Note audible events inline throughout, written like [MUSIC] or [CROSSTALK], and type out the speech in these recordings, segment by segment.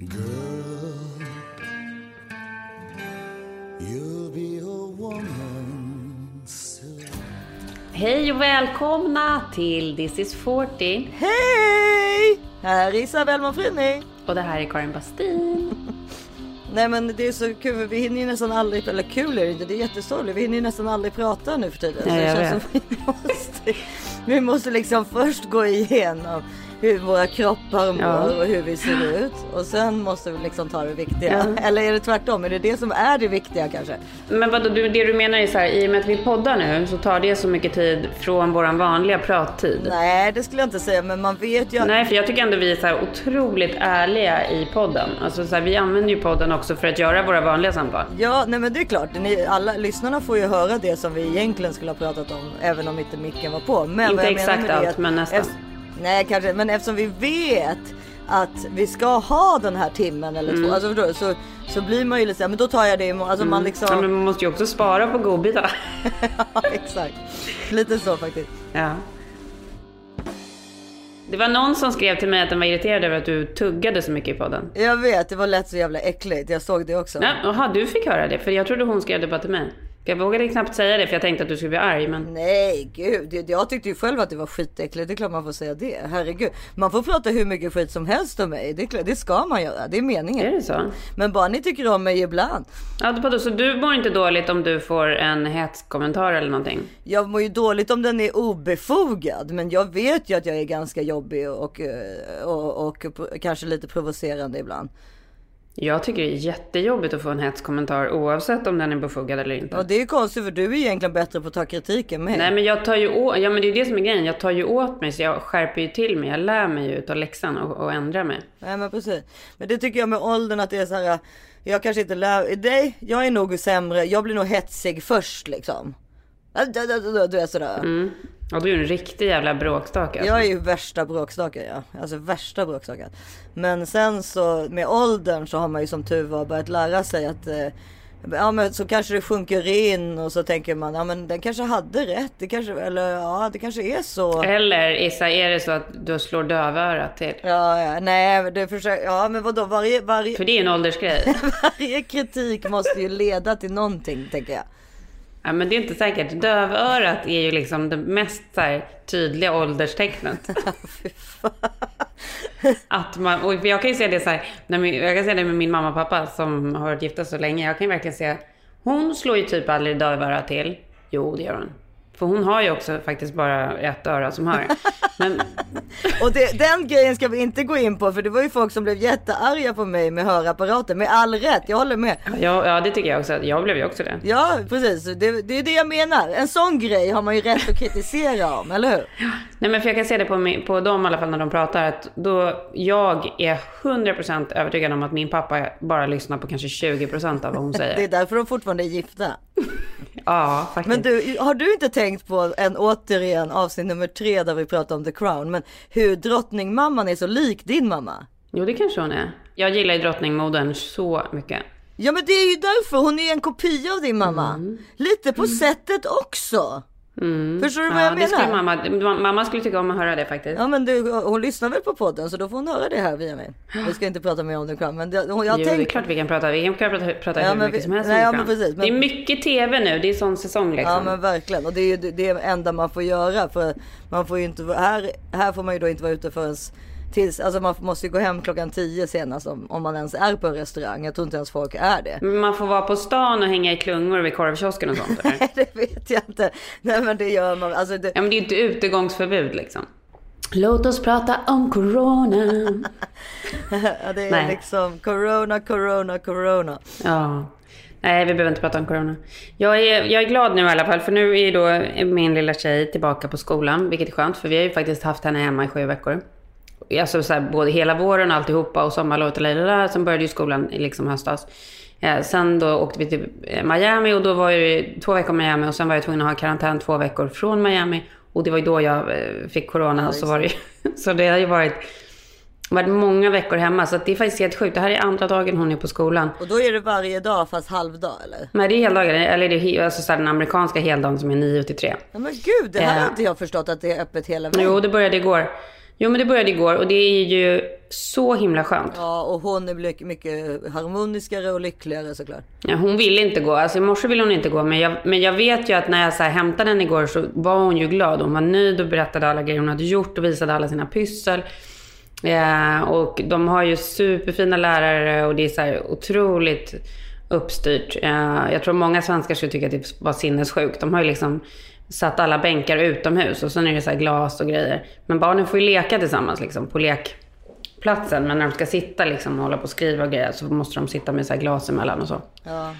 Girl, you'll be a woman soon. Hej och välkomna till This is 40. Hej! Här är Isabelle Manfrini. Och det här är Karin Bastin. [LAUGHS] Nej men det är så kul, vi hinner ju nästan aldrig, eller kul är det inte, det är jättesorgligt. Vi hinner ju nästan aldrig prata nu för tiden. Ja, så det jag känns som vi [LAUGHS] måste, vi måste liksom först gå igenom hur våra kroppar mår Ja. och hur vi ser ut. Och sen måste vi liksom ta det viktiga. Ja. [LAUGHS] Eller är det tvärtom? Är det det som är det viktiga kanske? Men vad du, det du menar är så här, i och med att vi poddar nu så tar det så mycket tid från våran vanliga prattid. Nej det skulle jag inte säga men man vet ju. Nej, för jag tycker ändå vi är så här otroligt ärliga i podden. Alltså så här, vi använder ju podden också för att göra våra vanliga samtal. Ja, nej men det är klart. Ni, alla lyssnarna får ju höra det som vi egentligen skulle ha pratat om även om inte micken var på. Men Inte exakt allt, men nästan. Nej, kanske, men eftersom vi vet att vi ska ha den här timmen eller två, alltså förstår du, så, så blir man ju lite så här, men då tar jag det imorgon. Alltså man liksom, Ja, men man måste ju också spara på godbitar. [LAUGHS] ja, exakt. Lite så faktiskt. Ja. Det var någon som skrev till mig att den var irriterad över att du tuggade så mycket i podden. Jag vet, det var lätt så jävla äckligt. Jag såg det också. Ja, Jaha, du fick höra det. För jag trodde hon skrev det bara till mig. Jag vågade knappt säga det för jag tänkte att du skulle bli arg. Men Nej gud, jag tyckte ju själv att det var skitäckligt. Det är klart man får säga det. Herregud. Man får prata hur mycket skit som helst om mig. Det, är klart, det ska man göra. Det är meningen. är det så? Men bara ni tycker om mig ibland. Ja, så du mår inte dåligt om du får en hetskommentar eller någonting? Jag mår ju dåligt om den är obefogad. Men jag vet ju att jag är ganska jobbig och, eh, och, och, och kanske lite provocerande ibland. Jag tycker det är jättejobbigt att få en hetskommentar oavsett om den är befogad eller inte. Och det är ju konstigt för du är egentligen bättre på att ta kritik än mig. Nej men jag tar ju åt, ja men det är ju det som är grejen. Jag tar ju åt mig så jag skärper ju till mig. Jag lär mig ju utav läxan och, och ändrar mig. Nej men precis. Men det tycker jag med åldern att det är så här. Jag kanske inte lär dig. Jag är nog sämre. Jag blir nog hetsig först liksom. Du är sådär. Mm. Och du är en riktig jävla bråkstake. Alltså. Jag är ju värsta bråkstaken ja. Alltså värsta bråkstaken. Men sen så med åldern så har man ju som tur var börjat lära sig att eh, Ja men så kanske det sjunker in och så tänker man ja men den kanske hade rätt. Det kanske, eller ja det kanske är så. Eller Issa, är det så att du slår dövörat till? Ja, ja nej det försöker, ja men vadå varje, varje, För det är en åldersgrej. [LAUGHS] varje kritik måste ju leda till någonting tänker jag. Ja, men det är inte säkert. Dövörat är ju liksom det mest här, tydliga ålderstecknet. [LAUGHS] Att man, och jag kan ju se det så här, min, jag kan se det med min mamma och pappa som har varit gifta så länge. Jag kan ju verkligen se, hon slår ju typ aldrig dövörat till. Jo, det gör hon. För hon har ju också faktiskt bara ett öra som hör. Men [LAUGHS] Och det, den grejen ska vi inte gå in på för det var ju folk som blev jättearga på mig med hörapparater. Med all rätt, jag håller med. ja, ja, det tycker jag också. Jag blev ju också det. Ja precis, det, det är det jag menar. En sån grej har man ju rätt att kritisera om, eller hur? Nej men för jag kan se det på, på dem i alla fall när de pratar att då jag är 100% övertygad om att min pappa bara lyssnar på kanske 20% av vad hon [LAUGHS] säger. Det är därför de fortfarande är gifta. [LAUGHS] Ja, faktiskt. Men du, har du inte tänkt på en återigen avsnitt nummer tre där vi pratar om The Crown, men hur drottningmamman är så lik din mamma? Jo, det kanske hon är. Jag gillar ju drottningmodern så mycket. Ja men det är ju därför, hon är en kopia av din mamma. Lite på sättet också. Förstår du vad Mm. Ja, jag det skulle menar? mamma, mamma skulle tycka om att höra det faktiskt. Ja men du, hon lyssnar väl på podden så då får hon höra det här via mig. Vi ska inte prata mer om The Crown men det, hon, jag jo, det är klart vi kan prata. Vi kan prata, prata Ja, hur mycket vi- som helst nej, ja, det men precis, men- Det är mycket tv nu. Det är sån säsong liksom. Ja men verkligen och det är ju det, det det enda man får göra för man får inte här, här får man ju då inte vara ute förrän tills, alltså man måste ju gå hem klockan 10 senast om, om man ens är på en restaurang. Jag tror inte ens folk är det. Men Man får vara på stan och hänga i klungor vid korvkiosken och sånt eller? [LAUGHS] det vet jag inte. Nej men det gör man. Alltså det, Ja men det är ju inte utegångsförbud liksom. Låt oss prata om corona. [LAUGHS] ja, det är Nej. liksom corona, corona, corona. Ja. Nej, vi behöver inte prata om corona. Jag är, jag är glad nu i alla fall, för nu är då min lilla tjej tillbaka på skolan, vilket är skönt, för vi har ju faktiskt haft henne hemma i sju veckor. Alltså så här, både hela våren och alltihopa och sommarlovet och lalala. Sen började ju skolan i liksom höstas. Eh, sen då åkte vi till eh, Miami och då var det två veckor i Miami och sen var jag tvungen att ha karantän två veckor från Miami. Och det var ju då jag eh, fick corona. och så, var det, [LAUGHS] så det har ju varit, varit många veckor hemma. Så det är faktiskt helt sjukt. Det här är andra dagen hon är på skolan. Och då är det varje dag fast halvdag eller? Nej, det är heldagar. Eller det är alltså så den amerikanska heldagen som är 9 till 3. Ja, men gud, det här Ja. har inte jag förstått att det är öppet hela vägen. Jo, det började igår. Jo men det började igår och det är ju så himla skönt. Ja, och hon är mycket, harmoniskare och lyckligare såklart. Ja, hon ville inte gå. Alltså i morse ville hon inte gå. Men jag, men jag vet ju att när jag så här, hämtade henne igår så var hon ju glad. Hon var nöjd och berättade alla grejer hon hade gjort och visade alla sina pyssel. Eh, och de har ju superfina lärare och det är så här otroligt uppstyrt. Eh, jag tror många svenskar skulle tycka att det var sinnessjukt. De har ju liksom satt alla bänkar utomhus och sen är det så här glas och grejer. Men barnen får ju leka tillsammans liksom på lekplatsen. Men när de ska sitta liksom och hålla på och skriva och grejer så måste de sitta med så här glas emellan och så. Ja.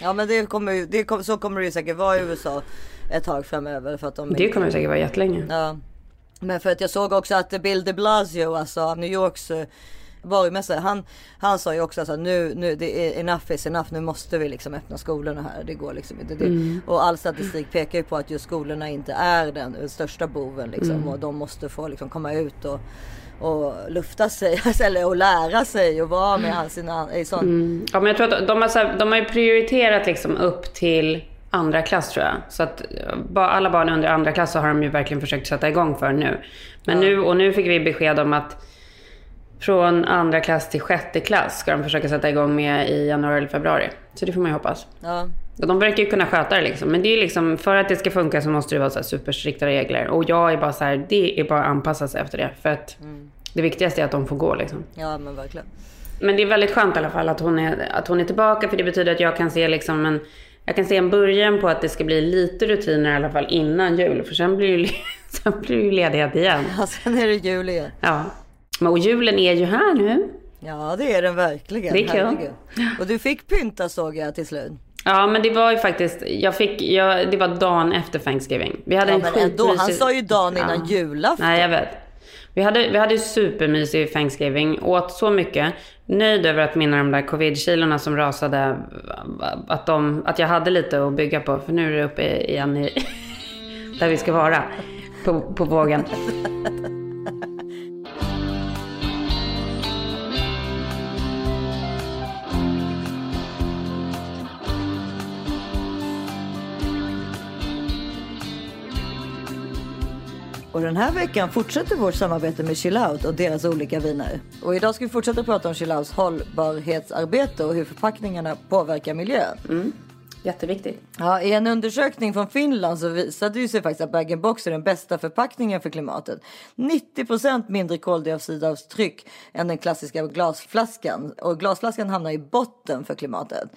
Ja men det kommer det kom, så kommer det ju säkert vara i USA ett tag framöver. För att de Det kommer ju säkert vara jättelänge. Ja. Men för att jag såg också att Bill de Blasio, alltså New Yorks varumästare, han, han sa ju också att nu, nu det är enough is enough, nu måste vi liksom öppna skolorna här. Det går liksom inte. Det, Mm. Och all statistik pekar ju på att just skolorna inte är den största boven liksom. Mm. Och de måste få liksom komma ut och, och lufta sig, [LAUGHS] eller och lära sig och vara med sina, i sån, Mm. Ja, men jag tror att de har, så här, de har ju prioriterat liksom upp till andra klass tror jag. Så att alla barn under andra klass så har de ju verkligen försökt sätta igång för nu. Men nu, och nu fick vi besked om att från andra klass till sjätte klass ska de försöka sätta igång med i januari eller februari. Så det får man ju hoppas. ja. Och de verkar ju kunna sköta det liksom. Men det är liksom, för att det ska funka så måste det vara så här superstrikta regler. Och jag är bara så här, det är bara att anpassa sig efter det. För att det viktigaste är att de får gå liksom. ja men verkligen. Men det är väldigt skönt i alla fall att hon är, att hon är tillbaka. För det betyder att jag kan se liksom en, jag kan se en början på att det ska bli lite rutiner i alla fall innan jul. För sen blir det ju, [LAUGHS] sen blir det ju ledighet igen. Ja, sen är det jul igen. Ja. Och julen är ju här nu. Ja det är den verkligen. Det är kul. Och du fick pynta såg jag till slut. Ja men det var ju faktiskt, jag fick, jag, det var dagen efter Thanksgiving. Vi hade Ja, en men ändå, han sa ju dagen innan Ja. julafton. Nej jag vet. Vi hade, vi hade supermysig Thanksgiving, åt så mycket. Nöjd över att mina de där covid-kilorna som rasade, att, de, att jag hade lite att bygga på. För nu är det uppe igen i, [LAUGHS] där vi ska vara, på, på vågen. Och den här veckan fortsätter vårt samarbete med Chillout och deras olika viner. Och idag ska vi fortsätta prata om Chillouts hållbarhetsarbete och hur förpackningarna påverkar miljön. Jätteviktigt. Ja, I en undersökning från Finland så visade det sig faktiskt att bag-in-box är den bästa förpackningen för klimatet. 90% mindre koldioxidavtryck än den klassiska glasflaskan. Och glasflaskan hamnar i botten för klimatet.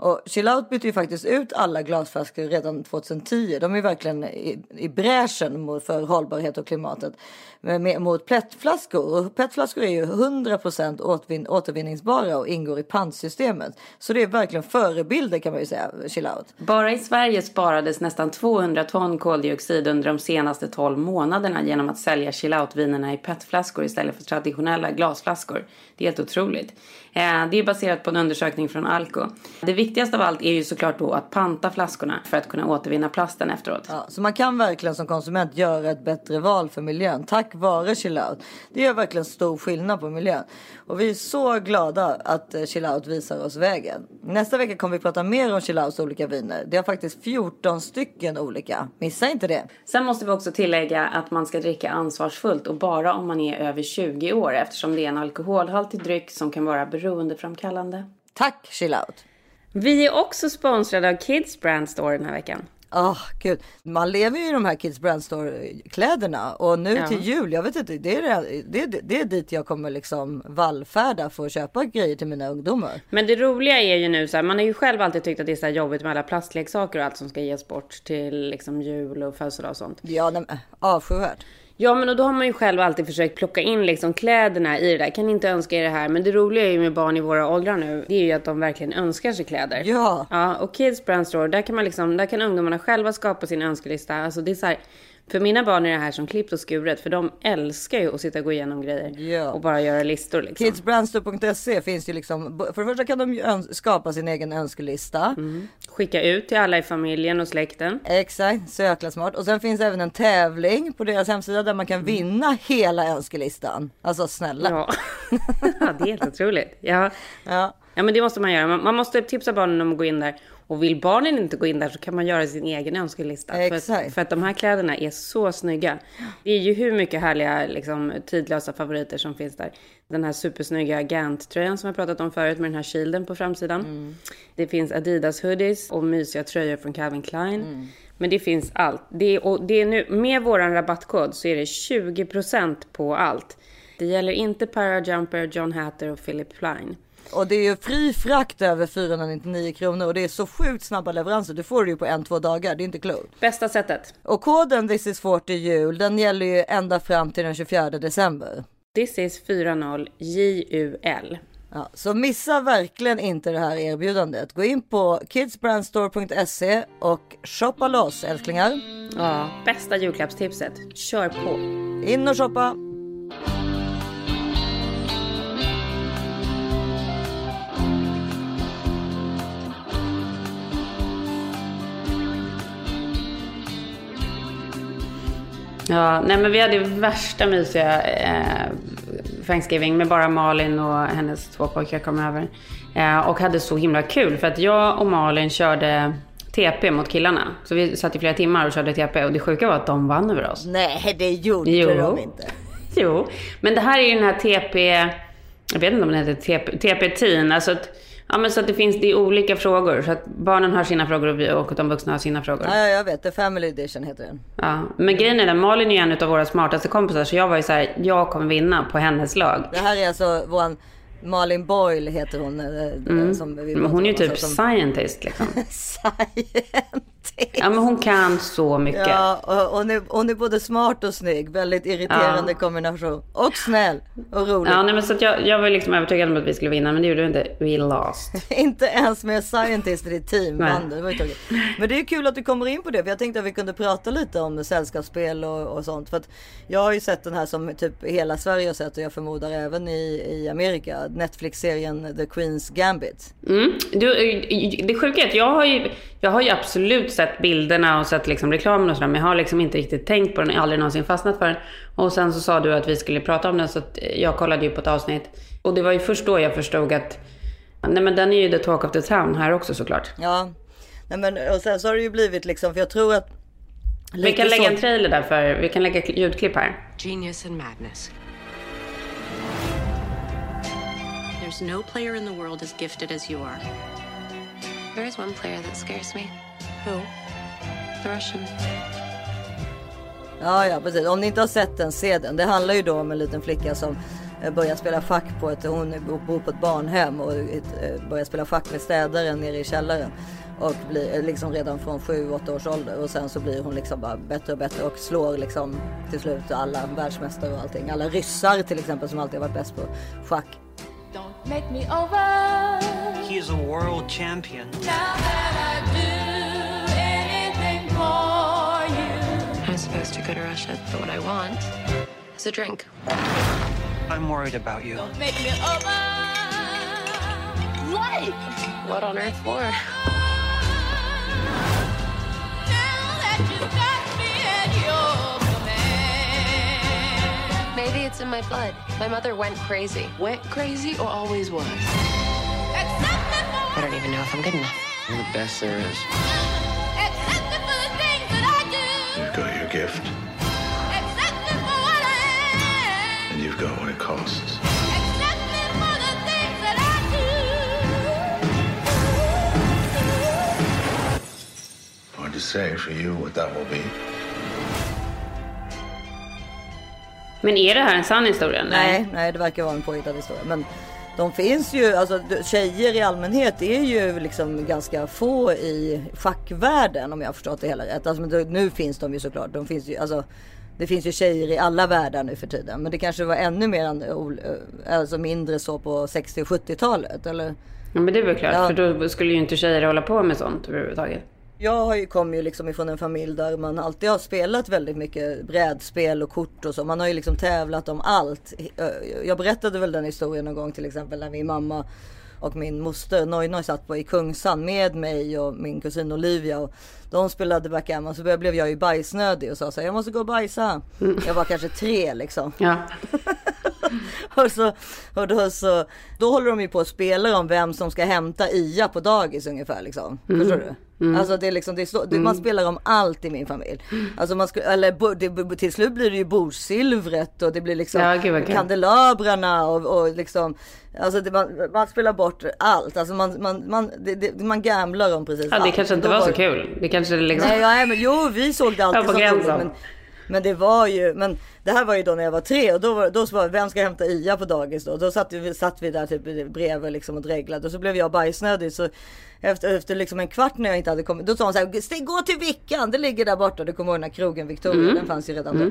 Och Chillout bytte ju faktiskt ut alla glasflaskor redan 2010. De är verkligen i, i bräschen mot, för hållbarhet och klimatet. Med, med, mot PET-flaskor. Och PET-flaskor är ju 100% återvin, återvinningsbara och ingår i pantsystemet. Så det är verkligen förebilder kan man ju säga, Chillout. Bara i Sverige sparades nästan 200 ton koldioxid under de senaste 12 månaderna genom att sälja chillout-vinerna i petflaskor istället för traditionella glasflaskor. Det är helt otroligt. Eh, Det är baserat på en undersökning från Alko. Det viktigaste av allt är ju såklart då att panta flaskorna för att kunna återvinna plasten efteråt. Ja, så man kan verkligen som konsument göra ett bättre val för miljön tack vare Chillout. Det gör verkligen stor skillnad på miljön. Och vi är så glada att eh, Chillout visar oss vägen. Nästa vecka kommer vi prata mer om Chillouts olika viner. Det har faktiskt 14 stycken olika. Missa inte det. Sen måste vi också tillägga att man ska dricka ansvarsfullt och bara om man är över 20 år eftersom det är en alkoholhaltig dryck som kan vara beroendeframkallande. Tack Chillout! Vi är också sponsrade av Kids Brand Store den här veckan. Åh gud, man lever ju i de här Kids Brand Store kläderna och nu Ja. till jul, jag vet inte, det är, det, det, är- det är dit jag kommer liksom vallfärda för att köpa grejer till mina ungdomar. Men det roliga är ju nu så här, man har ju själv alltid tyckt att det är så här jobbigt med alla plastleksaker och allt som ska ges bort till liksom jul och födelsedag och sånt. Ja, nej, avskyvärt. Ja men och då har man ju själv alltid försökt plocka in liksom kläderna i det där. Kan inte önska er det här. Men det roliga är ju med barn i våra åldrar nu, det är ju att de verkligen önskar sig kläder. Ja. Ja, och Kids Brand Store, där kan man liksom, där kan ungdomarna själva skapa sin önskelista. Alltså det är så här, för mina barn är det här som klippt och skuret, för de älskar ju att sitta och gå igenom grejer. Ja. Och bara göra listor liksom. Kidsbrandstore.se finns ju liksom, för det första kan de ju skapa sin egen önskelista. Skicka ut till alla i familjen och släkten. Exakt, så jäkla smart. Och sen finns även en tävling på deras hemsida där man kan vinna hela önskelistan. Alltså snälla. Ja, [LAUGHS] ja det är helt otroligt. Ja. Ja. Ja men det måste man göra. Man måste tipsa barnen om att gå in där. Och vill barnen inte gå in där så kan man göra sin egen önskelista. För, att- för att de här kläderna är så snygga. Det är ju hur mycket härliga liksom, tidlösa favoriter som finns där. Den här supersnygga Gant-tröjan som jag pratat om förut med den här shielden på framsidan. Det finns Adidas hoodies och mysiga tröjor från Calvin Klein. Men det finns allt. Det är, och det är nu, med våran rabattkod så är det 20% på allt. Det gäller inte Parajumper, John Hatter och Philip Plein. Och det är ju fri frakt över 499 kronor och det är så sjukt snabba leveranser. Du får det ju på en, två dagar. Det är inte klokt. Bästa sättet. Och koden This is 40 jul, den gäller ju ända fram till den 24 december. This is 40 JUL. Ja, så missa verkligen inte det här erbjudandet. Gå in på kidsbrandstore.se och shoppa loss älsklingar. Ja, bästa julklappstipset. Kör på. In och shoppa. Ja, nej men vi hade värsta mysiga eh, Thanksgiving med bara Malin och hennes två pojkar kom över. Eh, och hade så himla kul för att jag och Malin körde TP mot killarna. Så vi satt i flera timmar och körde TP och det sjuka var att de vann över oss. Nej, det gjorde Jo. de inte. [LAUGHS] Jo, men det här är ju den här TP, jag vet inte om den heter TP, TP Teen, alltså att, ja men så att det finns, det olika frågor. Så att barnen har sina frågor och, de vuxna har sina frågor. Ja, ja, jag vet. The Family Edition heter den. Ja, men grejen är den, Malin är en av våra smartaste kompisar så jag var ju så här, jag kommer vinna på hennes lag. Det här är alltså våran Malin Boyle heter hon. eh, Som vi Men hon är ju typ alltså, scientist liksom. [LAUGHS] som Ja men hon kan så mycket. Ja, och hon är, hon är både smart och snygg. Väldigt irriterande Ja. kombination. Och snäll och rolig. Ja, nej, men så jag, jag var liksom övertygad om att vi skulle vinna, men det gjorde vi inte. We lost. [LAUGHS] Inte ens med scientist i ditt team vann det. var. Men det är kul att du kommer in på det. För jag tänkte att vi kunde prata lite om sällskapsspel och, och sånt. För att jag har ju sett den här som typ hela Sverige har sett och jag förmodar även i, i Amerika. Netflix-serien The Queen's Gambit. Mm. Du, det sjuka är att jag har, ju, jag har ju absolut sett bilderna och sett liksom reklamen och sådär, men jag har liksom inte riktigt tänkt på den, jag har aldrig någonsin fastnat för den. Och sen så sa du att vi skulle prata om den, så att jag kollade ju på ett avsnitt. Och det var ju först då jag förstod att, nej men den är ju the talk of the town här också såklart. Ja, Nej, men och sen så har det ju blivit liksom, för jag tror att Vi kan lägga så- en trailer där för, vi kan lägga ljudklipp här. Genius and madness. There's no player in the world as gifted as you are. There is one player that scares me. Who? The Russian. Ja, ja, precis. Om ni inte har sett den, se den. Det handlar ju då om en liten flicka som eh, börjar spela schack på ett, hon bor på ett barnhem och eh, börjar spela schack med städaren nere i källaren. Och blir eh, liksom redan från 7-8 års ålder och sen så blir hon liksom bara bättre och bättre och slår liksom till slut alla världsmästare och allting. Alla ryssar till exempel som alltid har varit bäst på schack. Don't make me over He is a world champion. You. I'm to go to Russia, but what I want is a drink. I'm worried about you. Don't make me over. What? What on earth for? Now that you got me at your command. Maybe it's in my blood. My mother went crazy. Went crazy or always was? Accept me for I don't even know if I'm good enough. You're the best there is. To say for you what that will be. Men är det här en sann historia? Nej, nej det verkar vara en påhittad historia. Men de finns ju, alltså tjejer i allmänhet är ju liksom ganska få i schackvärlden om jag har förstått det hela rätt. Alltså, men nu finns de ju såklart. De finns ju, alltså, det finns ju tjejer i alla världar nu för tiden. Men det kanske var ännu mer, än, ol- alltså mindre så på 60 och 70-talet eller? Ja, men det är väl klart, Ja. för då skulle ju inte tjejer hålla på med sånt överhuvudtaget. Jag har ju, liksom ifrån en familj där man alltid har spelat väldigt mycket brädspel och kort och så. Man har ju liksom tävlat om allt. Jag berättade väl den historien någon gång till exempel när min mamma och min moster Noj satt på i Kungsan med mig och min kusin Olivia. Och de spelade backgammon så blev jag ju bajsnödig och sa så här, jag måste gå och bajsa. Jag var kanske tre liksom. Ja. [LAUGHS] [LAUGHS] och, så, och då, så, då håller de ju på att spela om vem som ska hämta Ia på dagis ungefär liksom. Förstår du? Alltså det är liksom, det är så, det, man spelar om allt i min familj. Alltså man ska, eller bo- det, till slut blir det ju bordssilvret och det blir liksom Ja, vad kul. kandelabrarna och, och liksom Alltså det, man, man spelar bort allt. Alltså man, man, man, det, det, man gamblar om precis Ja, det allt. kanske inte Då var så det- kul. Det kanske liksom... Nej, ja, men jo, vi såg det alltid som roligt. Men, men det var ju, men det här var ju då när jag var tre och då var, då var vem ska hämta Ia på dagis då? Då satt vi, satt vi där typ bredvid liksom och dreglade och så blev jag bajsnödig så efter, efter liksom en kvart när jag inte hade kommit, då sa hon så här, "Stig, gå till Vickan, det ligger där borta. Du kommer ihåg den här krogen Victoria, den fanns ju redan då.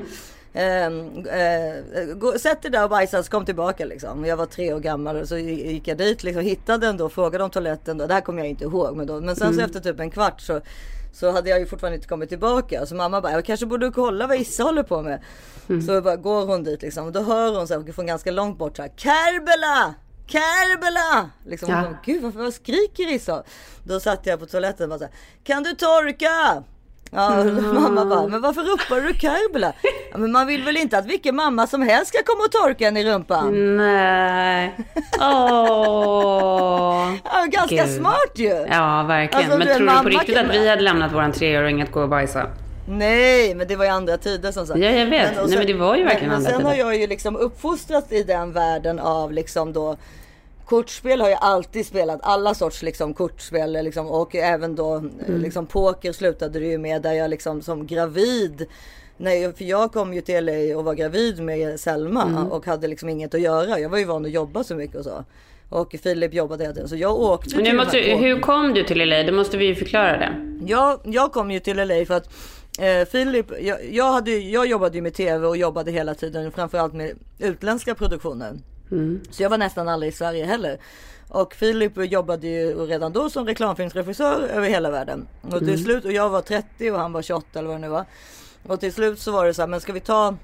Ehm, eh, gå, sätt dig där och bajsa så kom tillbaka liksom. Jag var tre år gammal och så gick jag dit liksom, hittade den då, frågade om toaletten då. Det här kommer jag inte ihåg men då. Men sen så efter typ en kvart så så hade jag ju fortfarande inte kommit tillbaka. Så mamma bara, jag kanske borde kolla vad Issa håller på med. Så bara går hon dit liksom. Och då hör hon så här, från ganska långt bort så här, Kerbela! Kerbela! Liksom, Ja. hon Gud varför vad skriker Issa? Då satt jag på toaletten och bara så här, Kan du torka? Ja, och [LAUGHS] mamma bara, men varför ropar du Kerbela? Ja, men man vill väl inte att vilken mamma som helst ska komma och torka en i rumpan? Nej. [LAUGHS] Åh. Ja, ganska Gud. smart ju. Ja, verkligen. Alltså, men du, tror du på riktigt att vi hade lämnat våran treåring att gå och bajsa? Nej, men det var ju andra tider som sagt. Ja, jag vet. och Nej, men det var ju verkligen men, andra men sen tider. har jag ju liksom uppfostrats i den världen av liksom då Kortspel har jag alltid spelat, alla sorts liksom kortspel liksom, och även då Mm. liksom poker slutade det ju med där jag liksom som gravid Nej, för jag kom ju till LA och var gravid med Selma Mm. och hade liksom inget att göra. Jag var ju van att jobba så mycket och så. Och Filip jobbade hela tiden. Så jag åkte Men till måste, hur kom du till LA? Då måste vi ju förklara det. jag, jag kom ju till LA för att eh, Filip, jag, jag, hade, jag jobbade ju med tv och jobbade hela tiden framförallt med utländska produktioner. Så jag var nästan aldrig i Sverige heller. Och Filip jobbade ju redan då som reklamfilmsregissör över hela världen. Och till slut, och jag var 30 och han var 28 eller vad det nu var. Och till slut så var det så här, men ska vi ta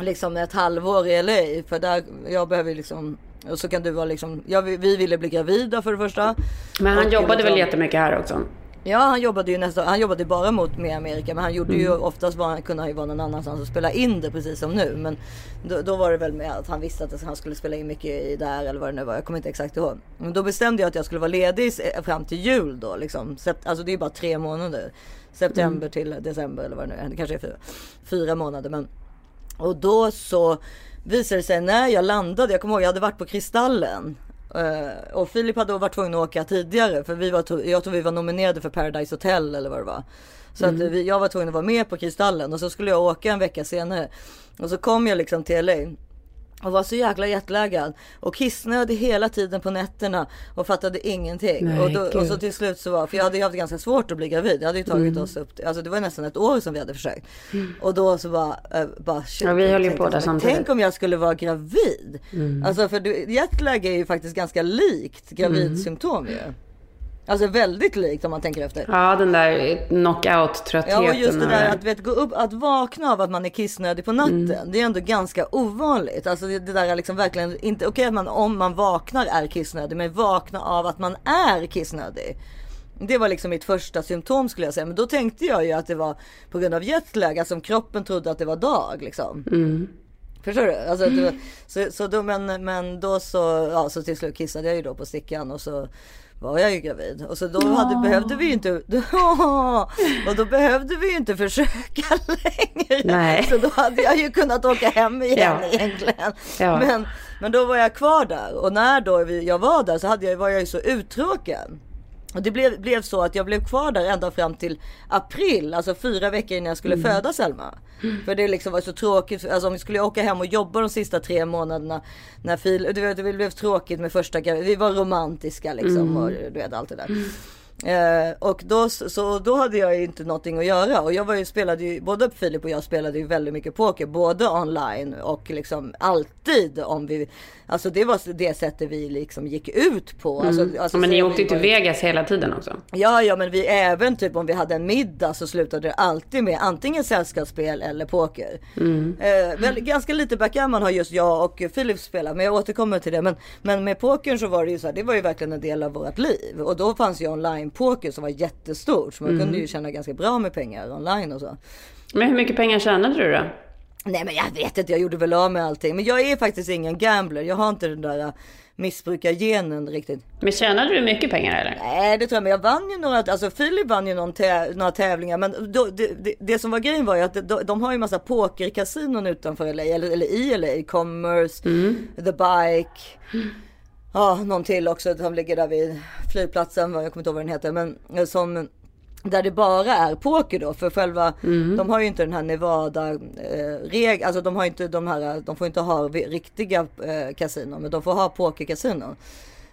liksom ett halvår i LA? För där, jag behöver liksom, och så kan du vara liksom, ja, vi, vi ville bli gravida för det första. Men han Och jobbade liksom- väl jättemycket här också? Ja han jobbade ju nästan, han jobbade bara mot med Amerika men han gjorde ju oftast bara, kunde han ju vara någon annanstans och spela in det precis som nu. Men då, då var det väl med att han visste att han skulle spela in mycket i där eller vad det nu var. Jag kommer inte exakt ihåg. Men då bestämde jag att jag skulle vara ledig s- fram till jul då liksom. Alltså det är ju bara tre månader. September till december eller vad det nu är. Det kanske är fyra, fyra månader men. Och då så visade det sig när jag landade, jag kommer ihåg jag hade varit på Kristallen. Eh, och Filip hade varit tvungen att åka tidigare för vi var, jag tror vi var nominerade för Paradise Hotel eller vad det var. Så att vi, jag var tvungen att vara med på Kristallen och så skulle jag åka en vecka senare. Och så kom jag liksom till LA. Och var så jäkla jetlaggad. Och kissnödig hela tiden på nätterna. Och fattade ingenting. Nej, och, då, och så till slut så var, för jag hade ju haft ganska svårt att bli gravid. Det hade ju tagit Mm. oss upp, alltså det var nästan ett år som vi hade försökt. Och då så bara, äh, bara shit, Ja, vi höll ju på jag där samtidigt. Tänk om jag skulle vara gravid. Mm. Alltså för jetlag är ju faktiskt ganska likt gravidsymptom ju. Alltså väldigt likt om man tänker efter. Ja, den där knockout-tröttheten. Ja och just det där att vet, gå upp, att vakna av att man är kissnödig på natten. Mm. Det är ändå ganska ovanligt. Alltså det, det där är liksom verkligen inte okej att man om man vaknar är kissnödig. Men vakna av att man är kissnödig. Det var liksom mitt första symptom skulle jag säga. Men då tänkte jag ju att det var på grund av jetlag. Alltså kroppen trodde att det var dag liksom. Förstår du? Alltså, var, så, så då, men, men då så, ja, så till slut kissade jag ju då på stickan och så var jag ju gravid. Och så då hade, behövde vi ju inte, [LAUGHS] och då behövde vi ju inte försöka [LAUGHS] längre. Nej. Så då hade jag ju kunnat åka hem igen Ja. egentligen. Ja. Men, men då var jag kvar där och när då jag var där så hade jag, var jag ju så uttråkad. Och det blev, blev så att jag blev kvar där ända fram till april, alltså fyra veckor innan jag skulle Mm. föda Selma. För det liksom var så tråkigt, alltså om vi skulle åka hem och jobba de sista tre månaderna. När fil, du vet, det blev tråkigt med första vi var romantiska liksom Mm. och du vet allt det där. Eh, och då, så, då hade jag ju inte någonting att göra och jag var ju, spelade ju, både Filip och jag spelade ju väldigt mycket poker, både online och liksom alltid om vi, alltså det var det sättet vi liksom gick ut på. Alltså, alltså, Mm. Ja, men ni åkte ju till Vegas hela tiden också. Ja, ja, men vi även typ om vi hade en middag så slutade det alltid med antingen sällskapsspel eller poker. Eh, väl, ganska lite backgammon har just jag och Filip spelat, men jag återkommer till det. Men, men med pokern så var det ju så här, det var ju verkligen en del av vårt liv. Och då fanns ju online poker som var jättestort, så man kunde ju tjäna ganska bra med pengar online och så. Men hur mycket pengar tjänade du då? Nej men jag vet inte, jag gjorde väl av med allting. Men jag är faktiskt ingen gambler. Jag har inte den där uh, missbrukargenen riktigt. Men tjänade du mycket pengar eller? Nej det tror jag, men jag vann ju några, alltså Filip vann ju någon tä, några tävlingar. Men då, det, det, det som var grejen var ju att de, de har ju massa pokerkasinon utanför LA, eller, eller i LA. Commerce, The Bike. Ja, någon till också som ligger där vid flygplatsen, jag kommer inte ihåg vad den heter. Men eh, som där det bara är poker då för själva de har ju inte den här Nevada eh, reg, alltså de har inte de här, de får inte ha riktiga eh, kasinon men de får ha pokerkasinon.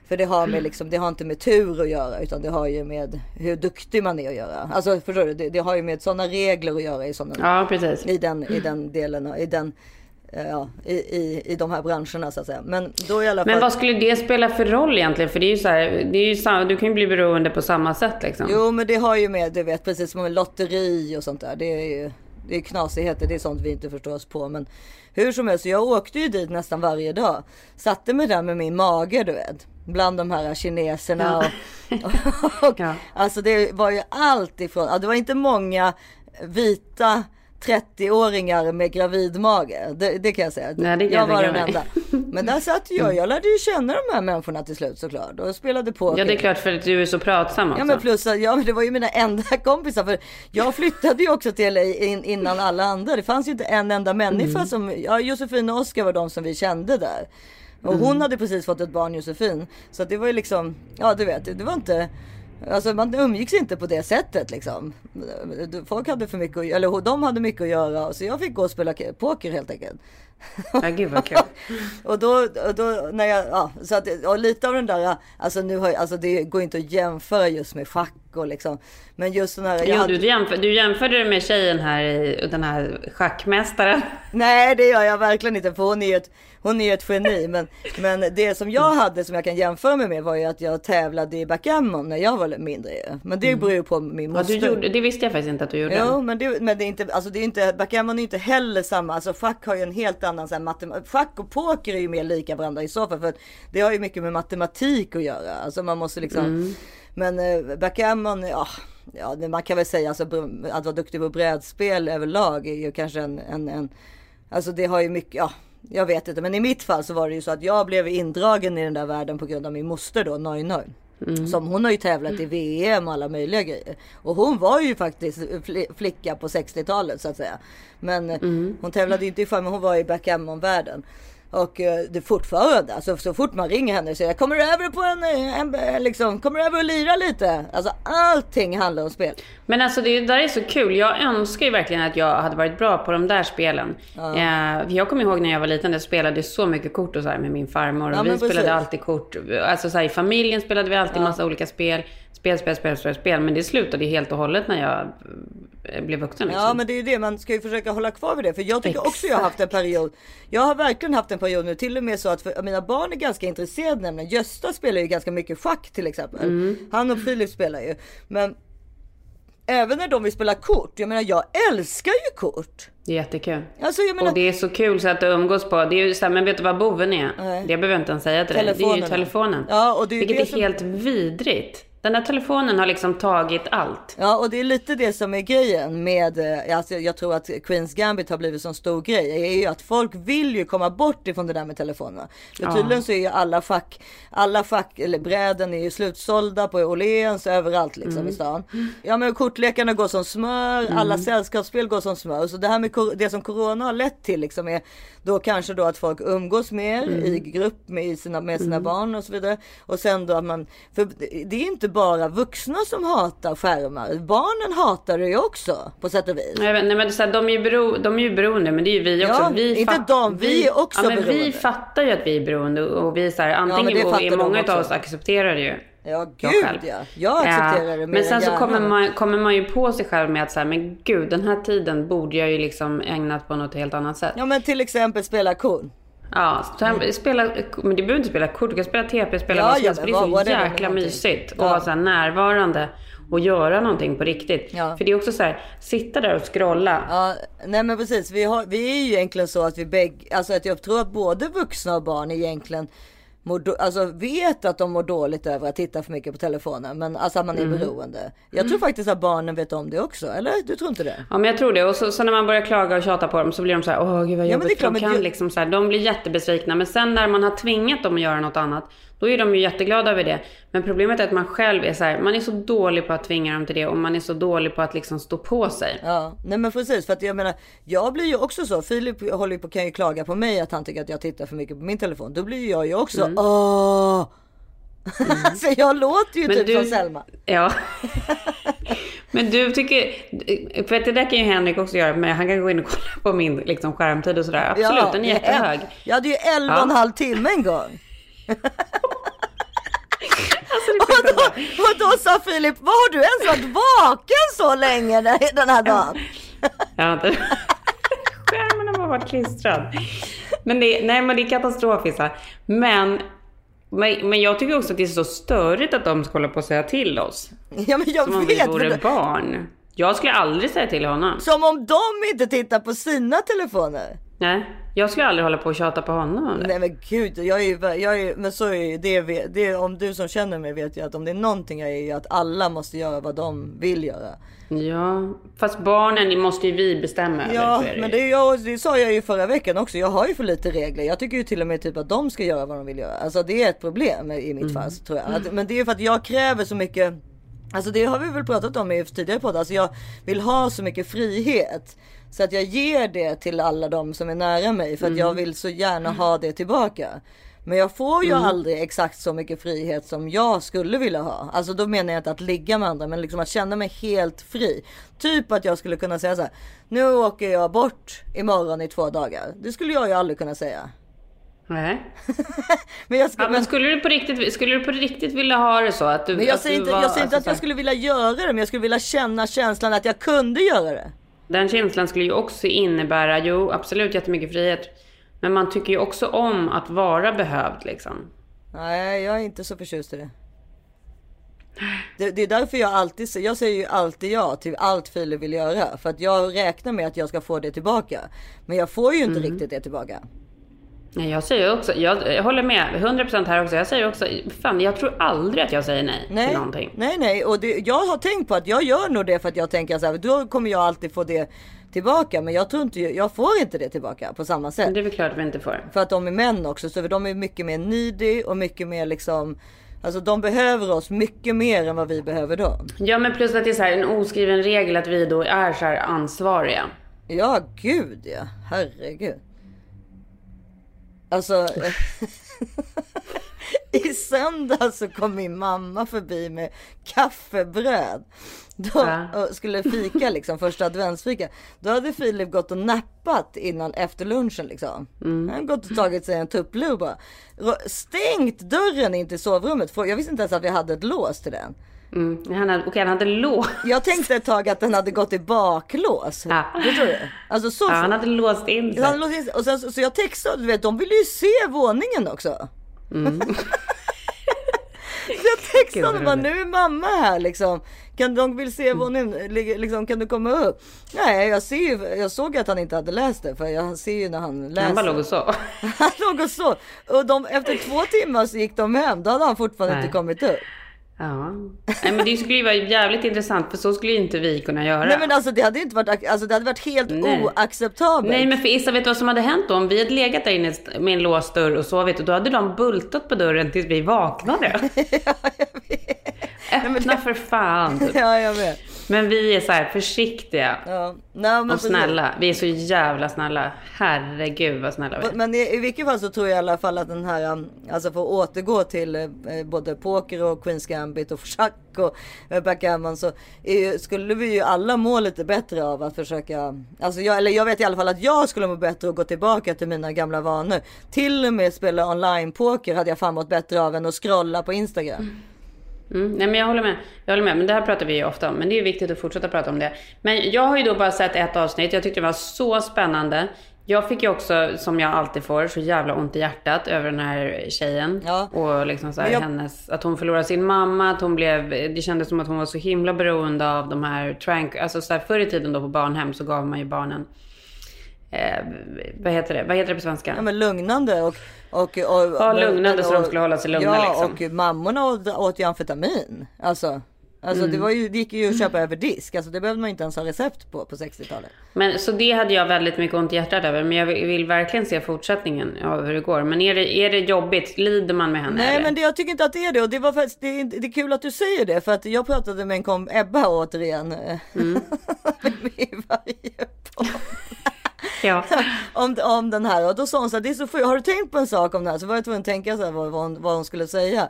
För det har med liksom, det har inte med tur att göra utan det har ju med hur duktig man är att göra. Alltså förstår du, det, det har ju med sådana regler att göra i sådana Ja, precis. i den, i den delen, i den, ja, i, i, i de här branscherna så att säga. Men då i alla fall. Men vad skulle det spela för roll egentligen? För det är ju så här, det är ju samma, du kan ju bli beroende på samma sätt liksom. Jo men det har ju med, du vet precis som med lotteri och sånt där. Det är ju det är knasigheter, det är sånt vi inte förstår oss på. Men hur som helst, jag åkte ju dit nästan varje dag. Satte mig där med min mage du vet. Bland de här kineserna [LAUGHS] och, och, Ja. Alltså det var ju allt ifrån, det var inte många vita 30-åringar med gravidmage. Det, det kan jag säga. Nej, det jag var den enda. Men där satt jag. Jag lärde ju känna de här människorna till slut såklart. Och spelade poker. Ja, det är klart för att du är så pratsam också. Ja men plus ja, men det var ju mina enda [LAUGHS] kompisar för jag flyttade ju också till LA in, innan alla andra. Det fanns ju inte en enda människa som, ja Josefin och Oskar var de som vi kände där. Och hon hade precis fått ett barn Josefin. Så det var ju liksom, ja du vet, det var inte Alltså man umgicks inte på det sättet liksom. Folk hade för mycket, att- eller de hade mycket att göra. Så jag fick gå och spela poker helt enkelt. Ja, gud vad kul. [LAUGHS] Och då, och då när jag, ja, så att, och lite av den där, alltså nu har alltså det går inte att jämföra just med schack och liksom. Men just den här, Jo, hade- du, jämför, du jämförde det med tjejen här, den här schackmästaren. Nej det gör jag verkligen inte för hon är ju ett, hon är ju ett geni. Men, men det som jag hade som jag kan jämföra mig med var ju att jag tävlade i backgammon när jag var mindre. Men det beror ju på min Mm. Ja, moster. du gjorde, det visste jag faktiskt inte att du gjorde. Jo, men det, men det är inte, alltså det är inte, backgammon är inte heller samma, alltså schack har ju en helt annan så här, matem- schack och poker är ju mer lika varandra i så fall, för det har ju mycket med matematik att göra, alltså man måste liksom, Mm. men eh, backgammon, ja, ja, man kan väl säga alltså att vara duktig på brädspel överlag är ju kanske en, en, en alltså det har ju mycket, ja, jag vet inte, men i mitt fall så var det ju så att jag blev indragen i den där världen på grund av min moster då, Noi Noi. Som hon har ju tävlat i VM och alla möjliga grejer. Och hon var ju faktiskt fli- flicka på 60-talet så att säga. Men eh, hon tävlade inte i men hon var i backgammon-världen. Och eh, det fortfarande, alltså så fort man ringer henne och säger kommer du över på en, eh, en, eh, liksom, kommer du över och lira lite? Alltså allting handlar om spel. Men alltså det där är så kul. Jag önskar ju verkligen att jag hade varit bra på de där spelen. Eh, jag kommer ihåg när jag var liten, jag spelade så mycket kort och så med min farmor. Och Ja, vi spelade alltid kort. Alltså så här, i familjen spelade vi alltid massa olika spel. Spel, spel, spel, spel, spel. Men det slutade ju helt och hållet när jag eh, blev vuxen. Liksom. Ja men det är ju det, man ska ju försöka hålla kvar vid det. För jag tycker också jag har haft en period. Jag har verkligen haft en period nu, till och med så att för, mina barn är ganska intresserade nämligen. Gösta spelar ju ganska mycket schack till exempel. Han och Filip spelar ju. Men även när de vill spela kort, jag menar jag älskar ju kort. Jättekul. Alltså jag menar, Och det är så kul så att umgås på. Det är ju så här, men vet du vad boven är? Nej. Det behöver jag inte ens säga till dig. Det är ju telefonen. Ja, och det är Vilket det är som- helt vidrigt. Den där telefonen har liksom tagit allt. Ja och det är lite det som är grejen med, eh, alltså jag tror att Queens Gambit har blivit en stor grej. Är ju att folk vill ju komma bort ifrån det där med telefonerna. Ja. tydligen så är ju alla fack, alla fack, eller bräden är ju slutsålda på Åhléns överallt liksom i stan. Ja men kortlekarna går som smör, alla sällskapsspel går som smör. Så det här med det som corona har lett till liksom är då kanske då att folk umgås mer i grupp med sina, med sina barn och så vidare. Och sen då att man, för det är inte bara vuxna som hatar skärmar. Barnen hatar det ju också på sätt och vis. Jag vet, nej, men så här, de, är ju bero, de är ju beroende, men det är ju vi också. Ja, vi inte de, vi är också ja, men Vi beroende. fattar ju att vi är beroende och vi är så här, antingen, det fattar de många av oss accepterar det ju. Ja Jag gud själv. ja. Jag accepterar det mer Men sen så kommer man, kommer man ju på sig själv med att här, men gud, den här tiden borde jag ju liksom ägnat på något helt annat sätt. Ja men till exempel spela kort. Ja, så spela, men du behöver inte spela kort, du kan spela TP, spela Ja, vad som helst. Det är så whatever, jäkla mysigt Ja. att vara så närvarande och göra någonting på riktigt. Ja. För det är också så här, sitta där och scrolla. Ja, nej men precis. Vi, har, vi är ju egentligen så att vi bägge, alltså att jag tror att både vuxna och barn egentligen mår alltså vet att de mår dåligt över att titta för mycket på telefonen. Men alltså att man är Mm. beroende. Jag tror faktiskt att barnen vet om det också. Eller du tror inte det? Ja men jag tror det. Och så, så när man börjar klaga och tjata på dem så blir de så här, åh gud vad Ja, men jobbigt. det är klart, de men kan ju- liksom så här, de blir jättebesvikna. Men sen när man har tvingat dem att göra något annat, då är de ju jätteglada över det. Men problemet är att man själv är så här, man är så dålig på att tvinga dem till det och man är så dålig på att liksom stå på sig. Ja, nej men precis för att jag menar, jag blir ju också så. Filip håller på, kan ju klaga på mig att han tycker att jag tittar för mycket på min telefon. Då blir jag ju också, Mm. åh. [LAUGHS] så jag låter ju Men typ du- som Selma. Ja. [LAUGHS] Men du tycker, för att det där kan ju Henrik också göra, men han kan gå in och kolla på min liksom, skärmtid och sådär. Absolut, den är jag- jättehög. Jag hade ju 11 och en Ja. halv timme en gång. [LAUGHS] Alltså, det är Och sjukt då, och då sa Filip, vad har du ens varit vaken så länge den här dagen? Ja, det... Skärmen har bara varit klistrad. Men det, nej, men det är katastrof. Men, men, men jag tycker också att det är så störigt att de ska hålla på att säga till oss. Ja men jag Som om vi vet. vore men- barn. Jag skulle aldrig säga till honom. Som om de inte tittar på sina telefoner. Nej, jag skulle aldrig hålla på och tjata på honom om det. Nej men gud, jag är ju, jag är, men så är ju det, det, om du som känner mig vet ju att om det är någonting jag är ju att alla måste göra vad de vill göra. Ja, fast barnen måste ju vi bestämma över. Ja, är det men det, är jag, det sa jag ju förra veckan också. Jag har ju för lite regler. Jag tycker ju till och med typ att de ska göra vad de vill göra. Alltså det är ett problem i mitt fall tror jag. Att, men det är ju för att jag kräver så mycket. Alltså det har vi väl pratat om i tidigare podd. Alltså jag vill ha så mycket frihet. Så att jag ger det till alla de som är nära mig. För att jag vill så gärna ha det tillbaka. Men jag får ju aldrig exakt så mycket frihet som jag skulle vilja ha. Alltså då menar jag inte att ligga med andra men liksom att känna mig helt fri. Typ att jag skulle kunna säga så här. Nu åker jag bort imorgon i två dagar. Det skulle jag ju aldrig kunna säga. Nej. [LAUGHS] Men skulle, Ja, men skulle du, på riktigt, skulle du på riktigt vilja ha det så? Att du, men jag säger inte, var- jag säger inte alltså att jag skulle vilja göra det. Men jag skulle vilja känna känslan att jag kunde göra det. Den känslan skulle ju också innebära, jo absolut jättemycket frihet. Men man tycker ju också om att vara behövd liksom. Nej, jag är inte så förtjust i det. Det, det är därför jag alltid jag säger ju alltid ja till allt Filip vill göra. För att jag räknar med att jag ska få det tillbaka. Men jag får ju inte riktigt det tillbaka. Nej, jag säger också, jag, jag håller med 100% här också. Jag säger också, fan jag tror aldrig att jag säger nej, Nej, till någonting. nej, nej. Och det, jag har tänkt på att jag gör nog det för att jag tänker så här, då kommer jag alltid få det tillbaka. Men jag tror inte, jag får inte det tillbaka på samma sätt. Det är väl klart att vi inte får. För att de är män också, så de är mycket mer needy och mycket mer liksom Alltså de behöver oss mycket mer än vad vi behöver dem. Ja men plus att det är så här, en oskriven regel att vi då är så här ansvariga. Ja, gud ja. Herregud. Alltså. [LAUGHS] I söndag så kom min mamma förbi med kaffebröd. Då, och skulle fika liksom, första adventsfika. Då hade Filip gått och nappat innan efter lunchen liksom. Han hade gått och tagit sig en tupplur bara. Stängt dörren in till sovrummet. Jag visste inte ens att vi hade ett lås till den. Mm. Han hade, okej, han hade låst. Jag tänkte ett tag att den hade gått i baklås. Ja. Förstår du? Alltså så Ja, han hade låst in Ja, han sig. låste in sig. Och sen, så, jag textade, du vet, de ville ju se våningen också. [LAUGHS] så jag textade Mm. Bara, nu är mamma här liksom. Kan de vill se Mm. våningen, li- liksom, kan du komma upp? Nej, jag ser ju, jag såg att han inte hade läst det, för jag ser ju när han läser. Han bara låg och så. [LAUGHS] Han låg och så. Och de, efter två timmar så gick de hem, då hade han fortfarande Nej. inte kommit upp. Ja. Nej men det skulle ju vara jävligt intressant för så skulle ju inte vi kunna göra. Nej men alltså det hade inte varit, alltså det hade varit helt Nej. oacceptabelt. Nej men för Issa, vet du vad som hade hänt då? Om vi hade legat där inne med en låst dörr och sovit, och då hade de bultat på dörren tills vi vaknade. [LAUGHS] Öppna för fan. Typ. Ja, jag vet. Men vi är så här försiktiga Ja. Nej, och snälla. Vi är så jävla snälla. Herregud vad snälla vi är. Men i, i vilket fall så tror jag i alla fall att den här, um, alltså för att återgå till eh, både poker och Queens Gambit och [LAUGHS] schack och eh, backgammon så är, skulle vi ju alla må lite bättre av att försöka, alltså jag, eller jag vet i alla fall att jag skulle må bättre att gå tillbaka till mina gamla vanor. Till och med spela online poker hade jag fan mått bättre av än att scrolla på Instagram. Mm, nej men jag håller med. Jag håller med. Men det här pratar vi ju ofta om. Men det är viktigt att fortsätta prata om det. Men jag har ju då bara sett ett avsnitt. Jag tyckte det var så spännande. Jag fick ju också, som jag alltid får, så jävla ont i hjärtat över den här tjejen. Ja. Och liksom så jag- hennes, att hon förlorade sin mamma, att hon blev, det kändes som att hon var så himla beroende av de här trank, alltså så här, förr i tiden då på barnhem så gav man ju barnen eh, vad heter det? Vad heter det på svenska? Ja men lugnande och... och, och Ja, lugnande så de skulle hålla sig lugna, Ja liksom. och mammorna åt, åt ju amfetamin. Alltså. Alltså Mm. det, var ju, det gick ju att köpa över disk. Alltså det behövde man inte ens ha recept på på 60-talet. Men så det hade jag väldigt mycket ont i hjärtat över. Men jag vill, vill verkligen se fortsättningen av hur det går. Men är det, är det jobbigt? Lider man med henne? Nej eller? men det, jag tycker inte att det är det och det var faktiskt, det, är, det är kul att du säger det för att jag pratade med en kom Ebba återigen. Mm. [LAUGHS] i varje podd. Ja. [LAUGHS] om, om den här och då sa hon så här, det är så sjukt, har du tänkt på en sak om det här? Så var jag tvungen att tänka så här vad, vad, hon, vad hon skulle säga.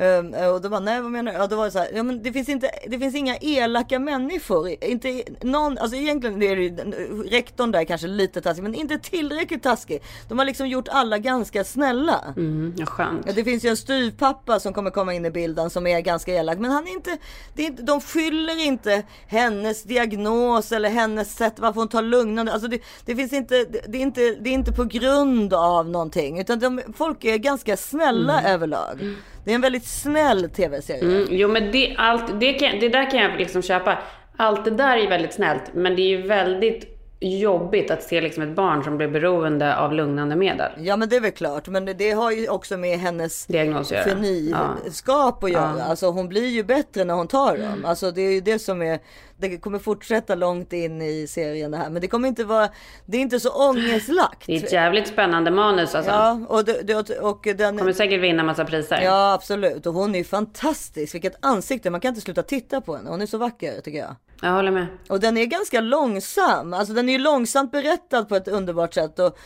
Um, och då bara, nej vad menar du? Ja, då var det så här, ja men det finns inte, det finns inga elaka människor. Inte någon, alltså egentligen är det ju, rektorn där kanske lite taskig, men inte tillräckligt taskig. De har liksom gjort alla ganska snälla. Mm, ja, skönt. Det finns ju en styvpappa som kommer komma in i bilden som är ganska elak. Men han är inte, det är inte, de skyller inte hennes diagnos eller hennes sätt varför hon tar lugnande. Alltså det, det finns inte, det är inte, det är inte på grund av någonting. Utan de, folk är ganska snälla överlag. Det är en väldigt snäll tv-serie. Mm, jo men det, allt, det, kan, det där kan jag liksom köpa. Allt det där är väldigt snällt. Men det är ju väldigt jobbigt att se liksom ett barn som blir beroende av lugnande medel. Ja men det är väl klart. Men det, har ju också med hennes Diagnos att göra. geniskap att göra. Alltså hon blir ju bättre när hon tar dem. Alltså det är ju det som är, det kommer fortsätta långt in i serien det här. Men det kommer inte vara, det är inte så ångestlagt. Det är ett jävligt spännande manus alltså. Ja, och, det, det, och den... Kommer säkert vinna massa priser. Ja, absolut. Och hon är ju fantastisk. Vilket ansikte. Man kan inte sluta titta på henne. Hon är så vacker tycker jag. Jag håller med. Och den är ganska långsam. Alltså den är ju långsamt berättad på ett underbart sätt. Och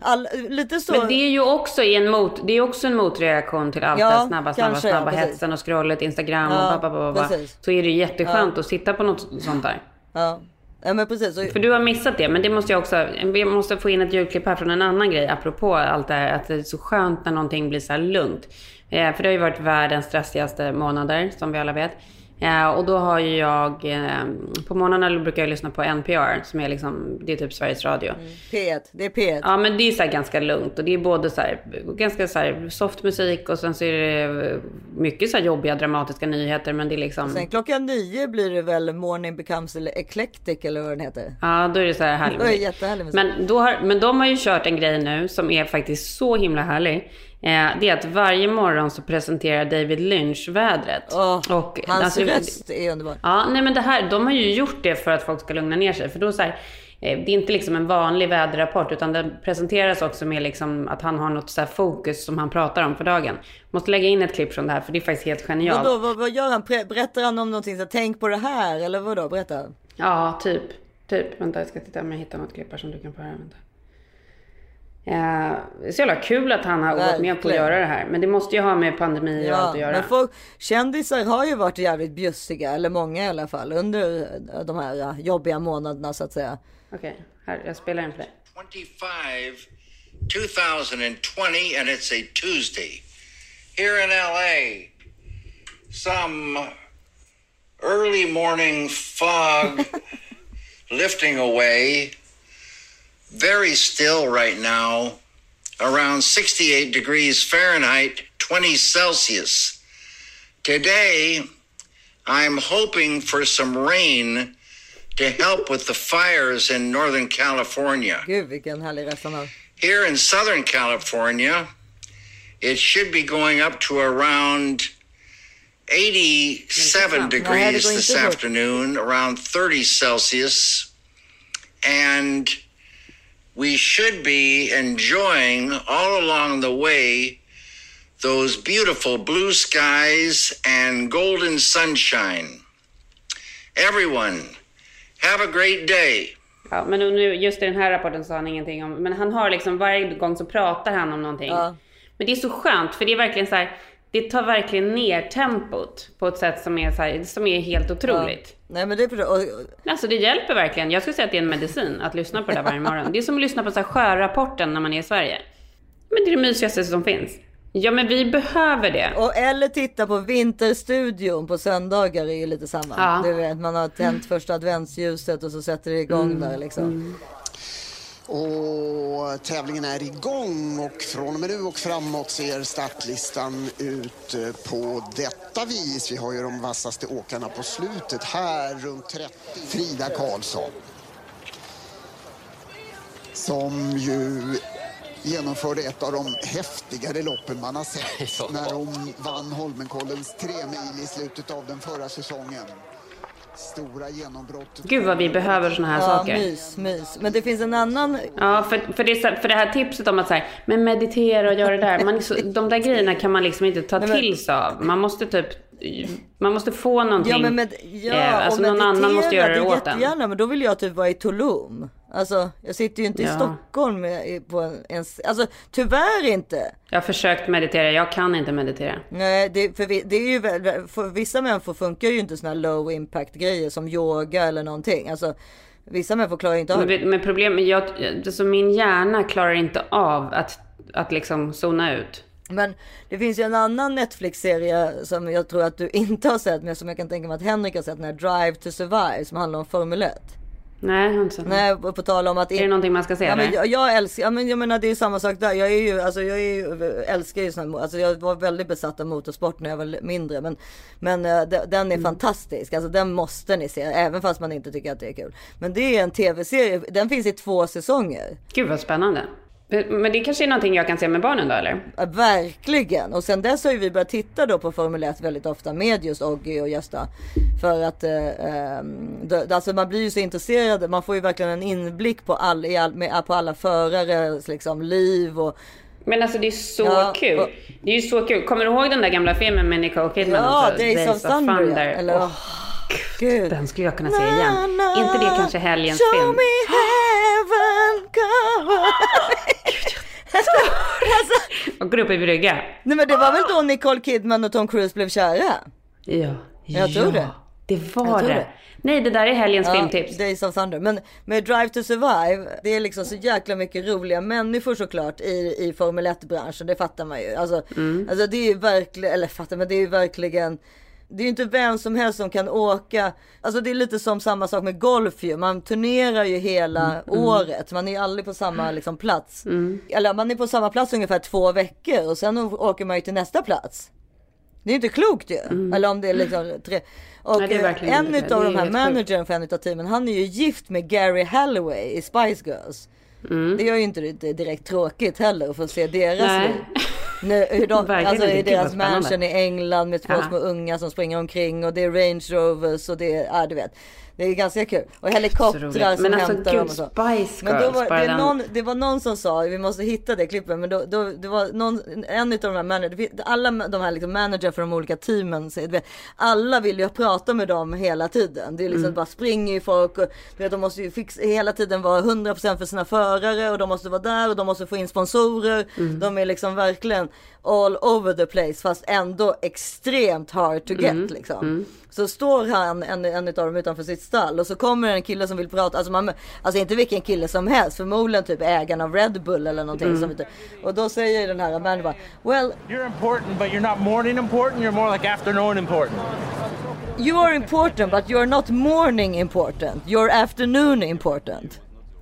all, lite så. Mm. Men det är ju också en, mot, det är också en motreaktion till allt Ja, det här snabba, snabba, kanske, snabba ja, hetsen och scrollet, Instagram Ja, och precis. Så är det jätteskönt att sitta på något sånt där. Ja. ja, men precis. Och, För du har missat det, men det måste jag också, vi måste få in ett ljudklipp här från en annan grej apropå allt det här att det är så skönt när någonting blir så här lugnt. Eh, för det har ju varit världens stressigaste månader som vi alla vet. Eh, och då har ju jag, eh, på morgnarna brukar jag lyssna på NPR som är liksom, det är typ Sveriges Radio. P1. Det är P1. Ja men det är så ganska lugnt och det är både så här, ganska så här soft musik och sen så är det mycket så här jobbiga dramatiska nyheter men det är liksom Sen klockan nio blir det väl Morning Becomes Eclectic eller vad den heter. Ja då är det så här [LAUGHS] härligt. Det är jättehärlig musik. Men, då har, men de har ju kört en grej nu som är faktiskt så himla härlig. Eh, det är att varje morgon så presenterar David Lynch vädret. Åh, och, hans alltså, röst är underbar. Ja, nej men det här, de har ju gjort det för att folk ska lugna ner sig. För då så här, eh, det är inte liksom en vanlig väderrapport utan den presenteras också med liksom att han har något så fokus som han pratar om för dagen. Måste lägga in ett klipp från det här för det är faktiskt helt genialt. Vadå, vad, vad gör han? Berättar han om någonting? Så, här, Tänk på det här eller vadå? Berätta. Ja, typ. Typ. Vänta, jag ska titta om jag hittar något klipp här som du kan få höra. Vänta. Eh, det är så jävla kul att han har gått med på att Verkligen. göra det här. Men det måste ju ha med pandemi och allt att göra. men folk, kändisar har ju varit jävligt bjussiga, eller många i alla fall, under eh, de här eh, jobbiga månaderna så att säga. Okej, här. Jag spelar in för dig. 25, 2020, and it's a Tuesday. Here in LA, some early morning fog [LAUGHS] lifting away. Very still right now, around 68 degrees Fahrenheit, 20 Celsius. Today, I'm hoping for some rain to help with the fires in Northern California. Gud vilken härlig röst. Here in Southern California, it should be going up to around 87 degrees this afternoon, around 30 Celsius. And we should be enjoying all along the way those beautiful blue skies and golden sunshine. Everyone, have a great day. Ja, men nu, just i den här rapporten sa han ingenting om... Men han har liksom varje gång så pratar han om någonting. Ja. Men det är så skönt för det är verkligen så här... Det tar verkligen ner tempot på ett sätt som är, så här, som är helt otroligt. Nej men det är och, Alltså det hjälper verkligen. Jag skulle säga att det är en medicin att lyssna på det där varje morgon. Det är som att lyssna på så här sjörapporten när man är i Sverige. Men det är det mysigaste som finns. Ja men vi behöver det. och, eller titta på Vinterstudion på söndagar är ju lite samma. Ja. Du vet man har tänt första adventsljuset och så sätter det igång Mm. där liksom. Och tävlingen är igång och från och med nu och framåt ser startlistan ut eh, på detta vis. Vi har ju de vassaste åkarna på slutet här runt 30. Frida Karlsson. som ju genomförde ett av de häftigare loppen man har sett [LAUGHS] när de vann Holmenkollens tre mil i slutet av den förra säsongen. Stora genombrott. Gud vad vi behöver såna här Ja, saker. mys, mys. Men det finns en annan Ja, för, för, det, så- för det här tipset om att säga, men meditera och göra det där. Man så, de där grejerna kan man liksom inte ta Nej, men- till sig av. Man måste typ, man måste få någonting. Ja, men med, ja, eh, alltså och någon annan måste göra det är åt en. men då vill jag typ vara i Tulum. Alltså, jag sitter ju inte i Ja. Stockholm i- på en, en, alltså tyvärr inte. Jag har försökt meditera, jag kan inte meditera. Nej, det, för vi, det är ju väl, för vissa människor funkar ju inte såna här low impact grejer som yoga eller någonting. Alltså, vissa människor klarar inte av Men, det. vet- men problemet, jag, alltså min hjärna klarar inte av att, att liksom zona ut. Men det finns ju en annan Netflix-serie som jag tror att du inte har sett, men som jag kan tänka mig att Henrik har sett, den här Drive to Survive, som handlar om Formel 1. Nej, jag har inte sett. Nej, på tal om att... Är det någonting man ska se Ja, men jag, jag älskar, ja, men jag menar det är samma sak där. Jag är ju, alltså jag är ju, älskar ju sån alltså jag var väldigt besatt av motorsport när jag var mindre. Men, men eh, de- den är Mm. fantastisk, alltså den måste ni se, även fast man inte tycker att det är kul. Men det är en tv-serie, den finns i två säsonger. Gud vad spännande. Men det kanske är någonting jag kan se med barnen då eller? Ja, Verkligen! Och sen dess har ju vi börjat titta då på Formel 1 väldigt ofta med just Oggy och Gösta. För att eh, ehm, det, alltså man blir ju så intresserad, man får ju verkligen en inblick på, all, i all, med, på alla förares liksom, liv och Men alltså det är så Ja, kul. och- Det är ju så kul. Kommer du ihåg den där gamla filmen med Nicole Kidman Ja, också? Days, of Thunder. ja. Eller, åh, Gud. Den skulle jag kunna se igen. inte det kanske helgens Show film? me heaven [LAUGHS] come [LAUGHS] alltså, Och går upp i brygga. Nej men det var väl då Nicole Kidman och Tom Cruise blev kära? Ja. Jag tror ja, det. Det var Jag det. det. Nej, det där är helgens filmtips. Days of Thunder. Men med Drive to Survive, det är liksom så jäkla mycket roliga människor såklart i, i Formel 1-branschen. Det fattar man ju. Alltså, Mm. alltså det är ju verkligen, eller fattar men det är ju verkligen det är inte vem som helst som kan åka. Alltså det är lite som samma sak med golf ju. Man turnerar ju hela Mm, året. Man är aldrig på samma liksom, plats. Eller man är på samma plats ungefär två veckor och sen åker man ju till nästa plats. Det är inte klokt ju. Eller om det är liksom tre. Och Mm. Nej, är eh, en Det de är här managern för en utav teamen, han är ju gift med Gary Halloway i Spice Girls. Mm. Det gör ju inte det direkt tråkigt heller att få se deras Nej. liv. Nu, hur de, [LAUGHS] alltså i deras mansion i England med två Ja. små unga som springer omkring och det är Range Rovers och det är, ja du vet. Det är ganska kul. Och helikoptrar som Men alltså, hämtar gud, dem och så. Spice Men då var, bara det, någon, det var någon som sa, vi måste hitta det klippet, men då, då, det var någon, en utav de här manager, alla de här liksom manager för de olika teamen, så, vet, alla vill ju prata med dem hela tiden. Det är liksom bara springer ju folk och du vet, de måste ju fixa, hela tiden vara 100% för sina förare och de måste vara där och de måste få in sponsorer. De är liksom verkligen all over the place fast ändå extremt hard to get liksom. Så står han, en, en av dem utanför sitt stall och så kommer en kille som vill prata, alltså, man, alltså inte vilken kille som helst, förmodligen typ ägaren av Red Bull eller någonting. Som, inte- och då säger den här mannen bara, well You're important, but you're not morning important. You're more like afternoon important. you are important but you are not morning important, you're afternoon important.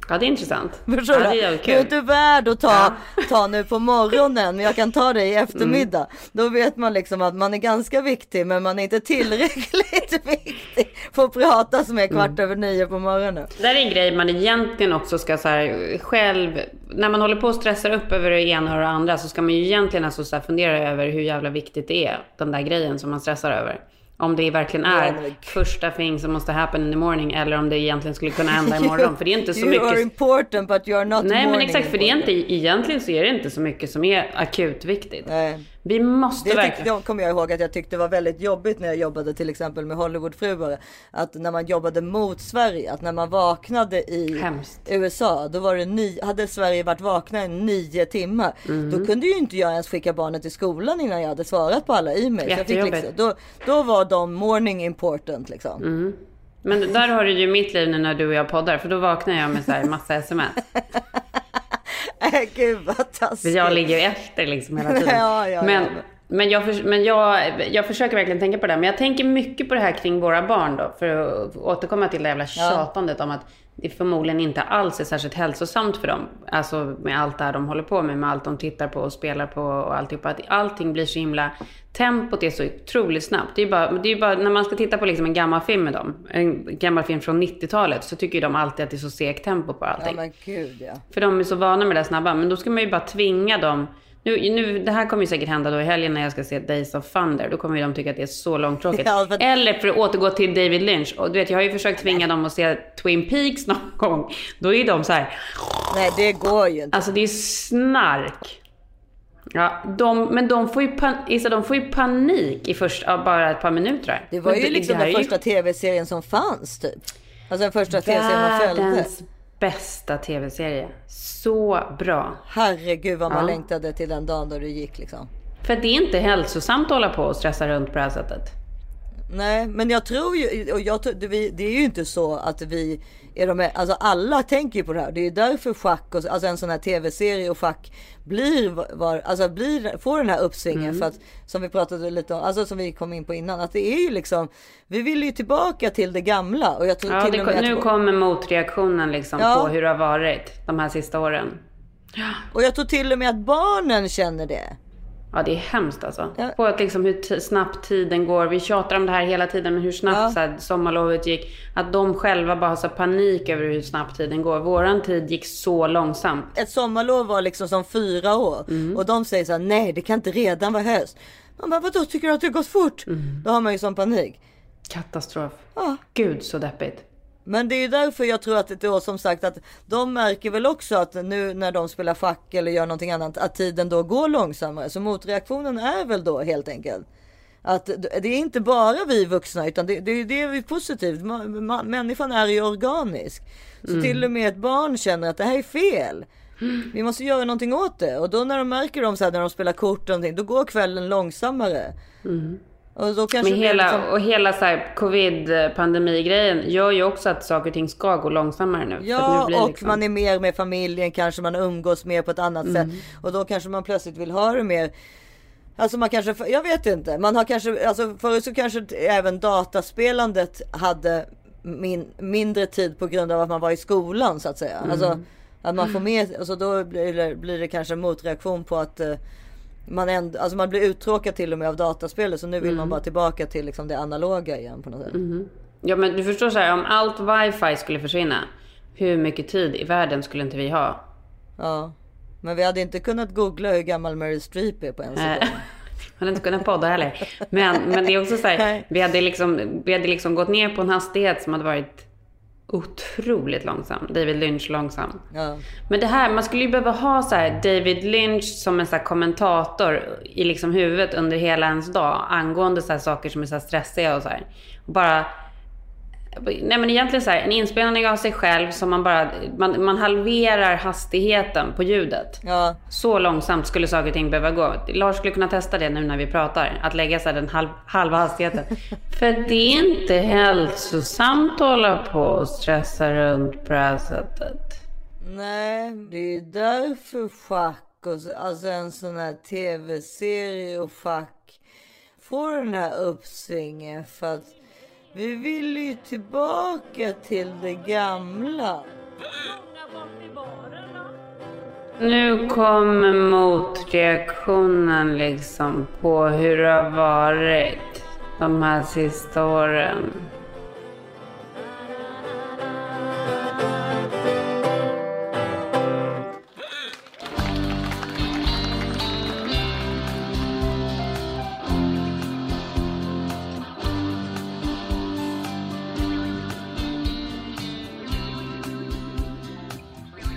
Ja, det är intressant. Förstår ja, du? det är inte värd att ta, ta nu på morgonen men jag kan ta dig i eftermiddag. Mm. Då vet man liksom att man är ganska viktig men man är inte tillräckligt [LAUGHS] viktig för att prata som är kvart Mm. över nio på morgonen. Det där är en grej man egentligen också ska så här, själv, när man håller på och stressar upp över det ena och det andra så ska man ju egentligen alltså så fundera över hur jävla viktigt det är, den där grejen som man stressar över. Om det verkligen är gud. första thing som måste happen in the morning eller om det egentligen skulle kunna hända imorgon. För det är inte så [LAUGHS] you are mycket... important but you are not Nej men morning exakt, för det är important. inte, egentligen så är det inte så mycket som är akut viktigt. Nej. Vi måste Det verkligen... jag- kommer jag ihåg att jag tyckte var väldigt jobbigt när jag jobbade till exempel med Hollywoodfruar. Att när man jobbade mot Sverige, att när man vaknade i Hemskt. USA, då var det ni, hade Sverige varit vakna i nio timmar. Mhm. Då kunde ju inte jag ens skicka barnet till skolan innan jag hade svarat på alla e-mails. Liksom, då, då var de morning important liksom. Mm. Men där har du ju mitt liv nu när du och jag poddar, för då vaknar jag med så här massa sms. [LAUGHS] [LAUGHS] Gud vad taskigt. Jag ligger ju efter liksom hela tiden. [LAUGHS] Ja, ja, ja, men, men- Men, jag, men jag, jag försöker verkligen tänka på det. Men jag tänker mycket på det här kring våra barn då. För att återkomma till det jävla tjatandet om att det förmodligen inte alls är särskilt hälsosamt för dem. Alltså med allt det här de håller på med, med allt de tittar på och spelar på och alltihopa. Att allting blir så himla... Tempot är så otroligt snabbt. Det är ju bara, det är bara när man ska titta på liksom en gammal film med dem, en gammal film från 90-talet, så tycker de alltid att det är så segt tempo på allting. Ja men gud ja. För de är så vana med det där snabba. Men då ska man ju bara tvinga dem. Nu, nu, det här kommer ju säkert hända då i helgen när jag ska se Days of Thunder. Då kommer ju de tycka att det är så långtråkigt. [LAUGHS] Ja, för- Eller för att återgå till David Lynch. Och du vet, jag har ju försökt tvinga dem att se Twin Peaks någon [LAUGHS] gång. Då är ju de så här. Nej det går ju inte. Alltså det är snark. Ja, de, men de får, ju pan, Issa, de får ju panik i först, ja, bara ett par minuter. Det var Men ju liksom det den är ju första tv-serien som fanns typ. Alltså den första tv-serien man följde. Världens bästa tv-serie. Så bra. Herregud vad man Ja. längtade till den dagen då det gick liksom. För det är inte hälsosamt att hålla på och stressa runt på det här sättet. Nej, men jag tror ju, och jag, det, är ju inte så att vi är de, alltså alla tänker ju på det här. Det är därför schack och alltså en sån här tv-serie och schack blir, var, alltså blir, får den här uppsvingen Mm. för att som vi pratade lite om, alltså som vi kom in på innan, att det är ju liksom, vi vill ju tillbaka till det gamla och jag tror Ja, till det, och med nu att, kommer motreaktionen liksom Ja. på hur det har varit de här sista åren. och jag tror till och med att barnen känner det. Ja, det är hemskt alltså. Ja. På att liksom hur snabbt tiden går. Vi tjatar om det här hela tiden, men hur snabbt Ja. så här, sommarlovet gick. Att de själva bara har så panik över hur snabbt tiden går. Våran tid gick så långsamt. Ett sommarlov var liksom som fyra år Mm. och de säger så här, nej det kan inte redan vara höst. Man bara, vadå tycker du att det har gått fort? Mm. Då har man ju sån panik. Katastrof. Ja. Gud så deppigt. Men det är därför jag tror att det då som sagt att de märker väl också att nu när de spelar schack eller gör någonting annat att tiden då går långsammare. Så motreaktionen är väl då helt enkelt att det är inte bara vi vuxna utan det, det, det är positivt. Människan är ju organisk. Så Mm. till och med ett barn känner att det här är fel. Vi måste göra någonting åt det. Och då när de märker dem så här när de spelar kort och någonting, då går kvällen långsammare. Och då kanske Men hela, liksom- och hela så här covid-pandemigrejen gör ju också att saker och ting ska gå långsammare nu. Nu Ja, blir och liksom- man är mer med familjen, kanske man umgås mer på ett annat Mm. sätt. Och då kanske man plötsligt vill ha det mer. Alltså man kanske, jag vet inte. Man har kanske, alltså förut så kanske även dataspelandet hade min, mindre tid på grund av att man var i skolan så att säga. Mm. Alltså att man får med, alltså då blir det, blir det kanske en motreaktion på att eh, man, ändå, alltså man blir uttråkad till och med av dataspelet. Så nu vill Mm. man bara tillbaka till liksom det analoga igen på något sätt. Ja men du förstår så här, om allt wifi skulle försvinna, hur mycket tid i världen skulle inte vi ha? Ja. Men vi hade inte kunnat googla hur gammal Meryl Streep är på en sekund. Man [LAUGHS] hade inte kunnat podda heller. Men, men det är också så här, vi hade, liksom, vi hade liksom gått ner på en hastighet som hade varit otroligt långsam. David Lynch långsam. Ja. Men det här, man skulle ju behöva ha så David Lynch som en så kommentator i liksom huvudet under hela ens dag angående så saker som är så stressiga och så här. Bara Nej men egentligen så här, en inspelning av sig själv som man bara, man, man halverar hastigheten på ljudet. Ja. Så långsamt skulle saker och ting behöva gå. Lars skulle kunna testa det nu när vi pratar. Att lägga så den halv, halva hastigheten. [LAUGHS] För det är inte hälsosamt att hålla på och stressa runt på det här sättet. Nej, det är därför schack och så, alltså en sån här tv-serie och schack får den här uppsvingen för att vi vill ju tillbaka till det gamla. Nu kommer motreaktionen liksom på hur det har varit de här sista åren.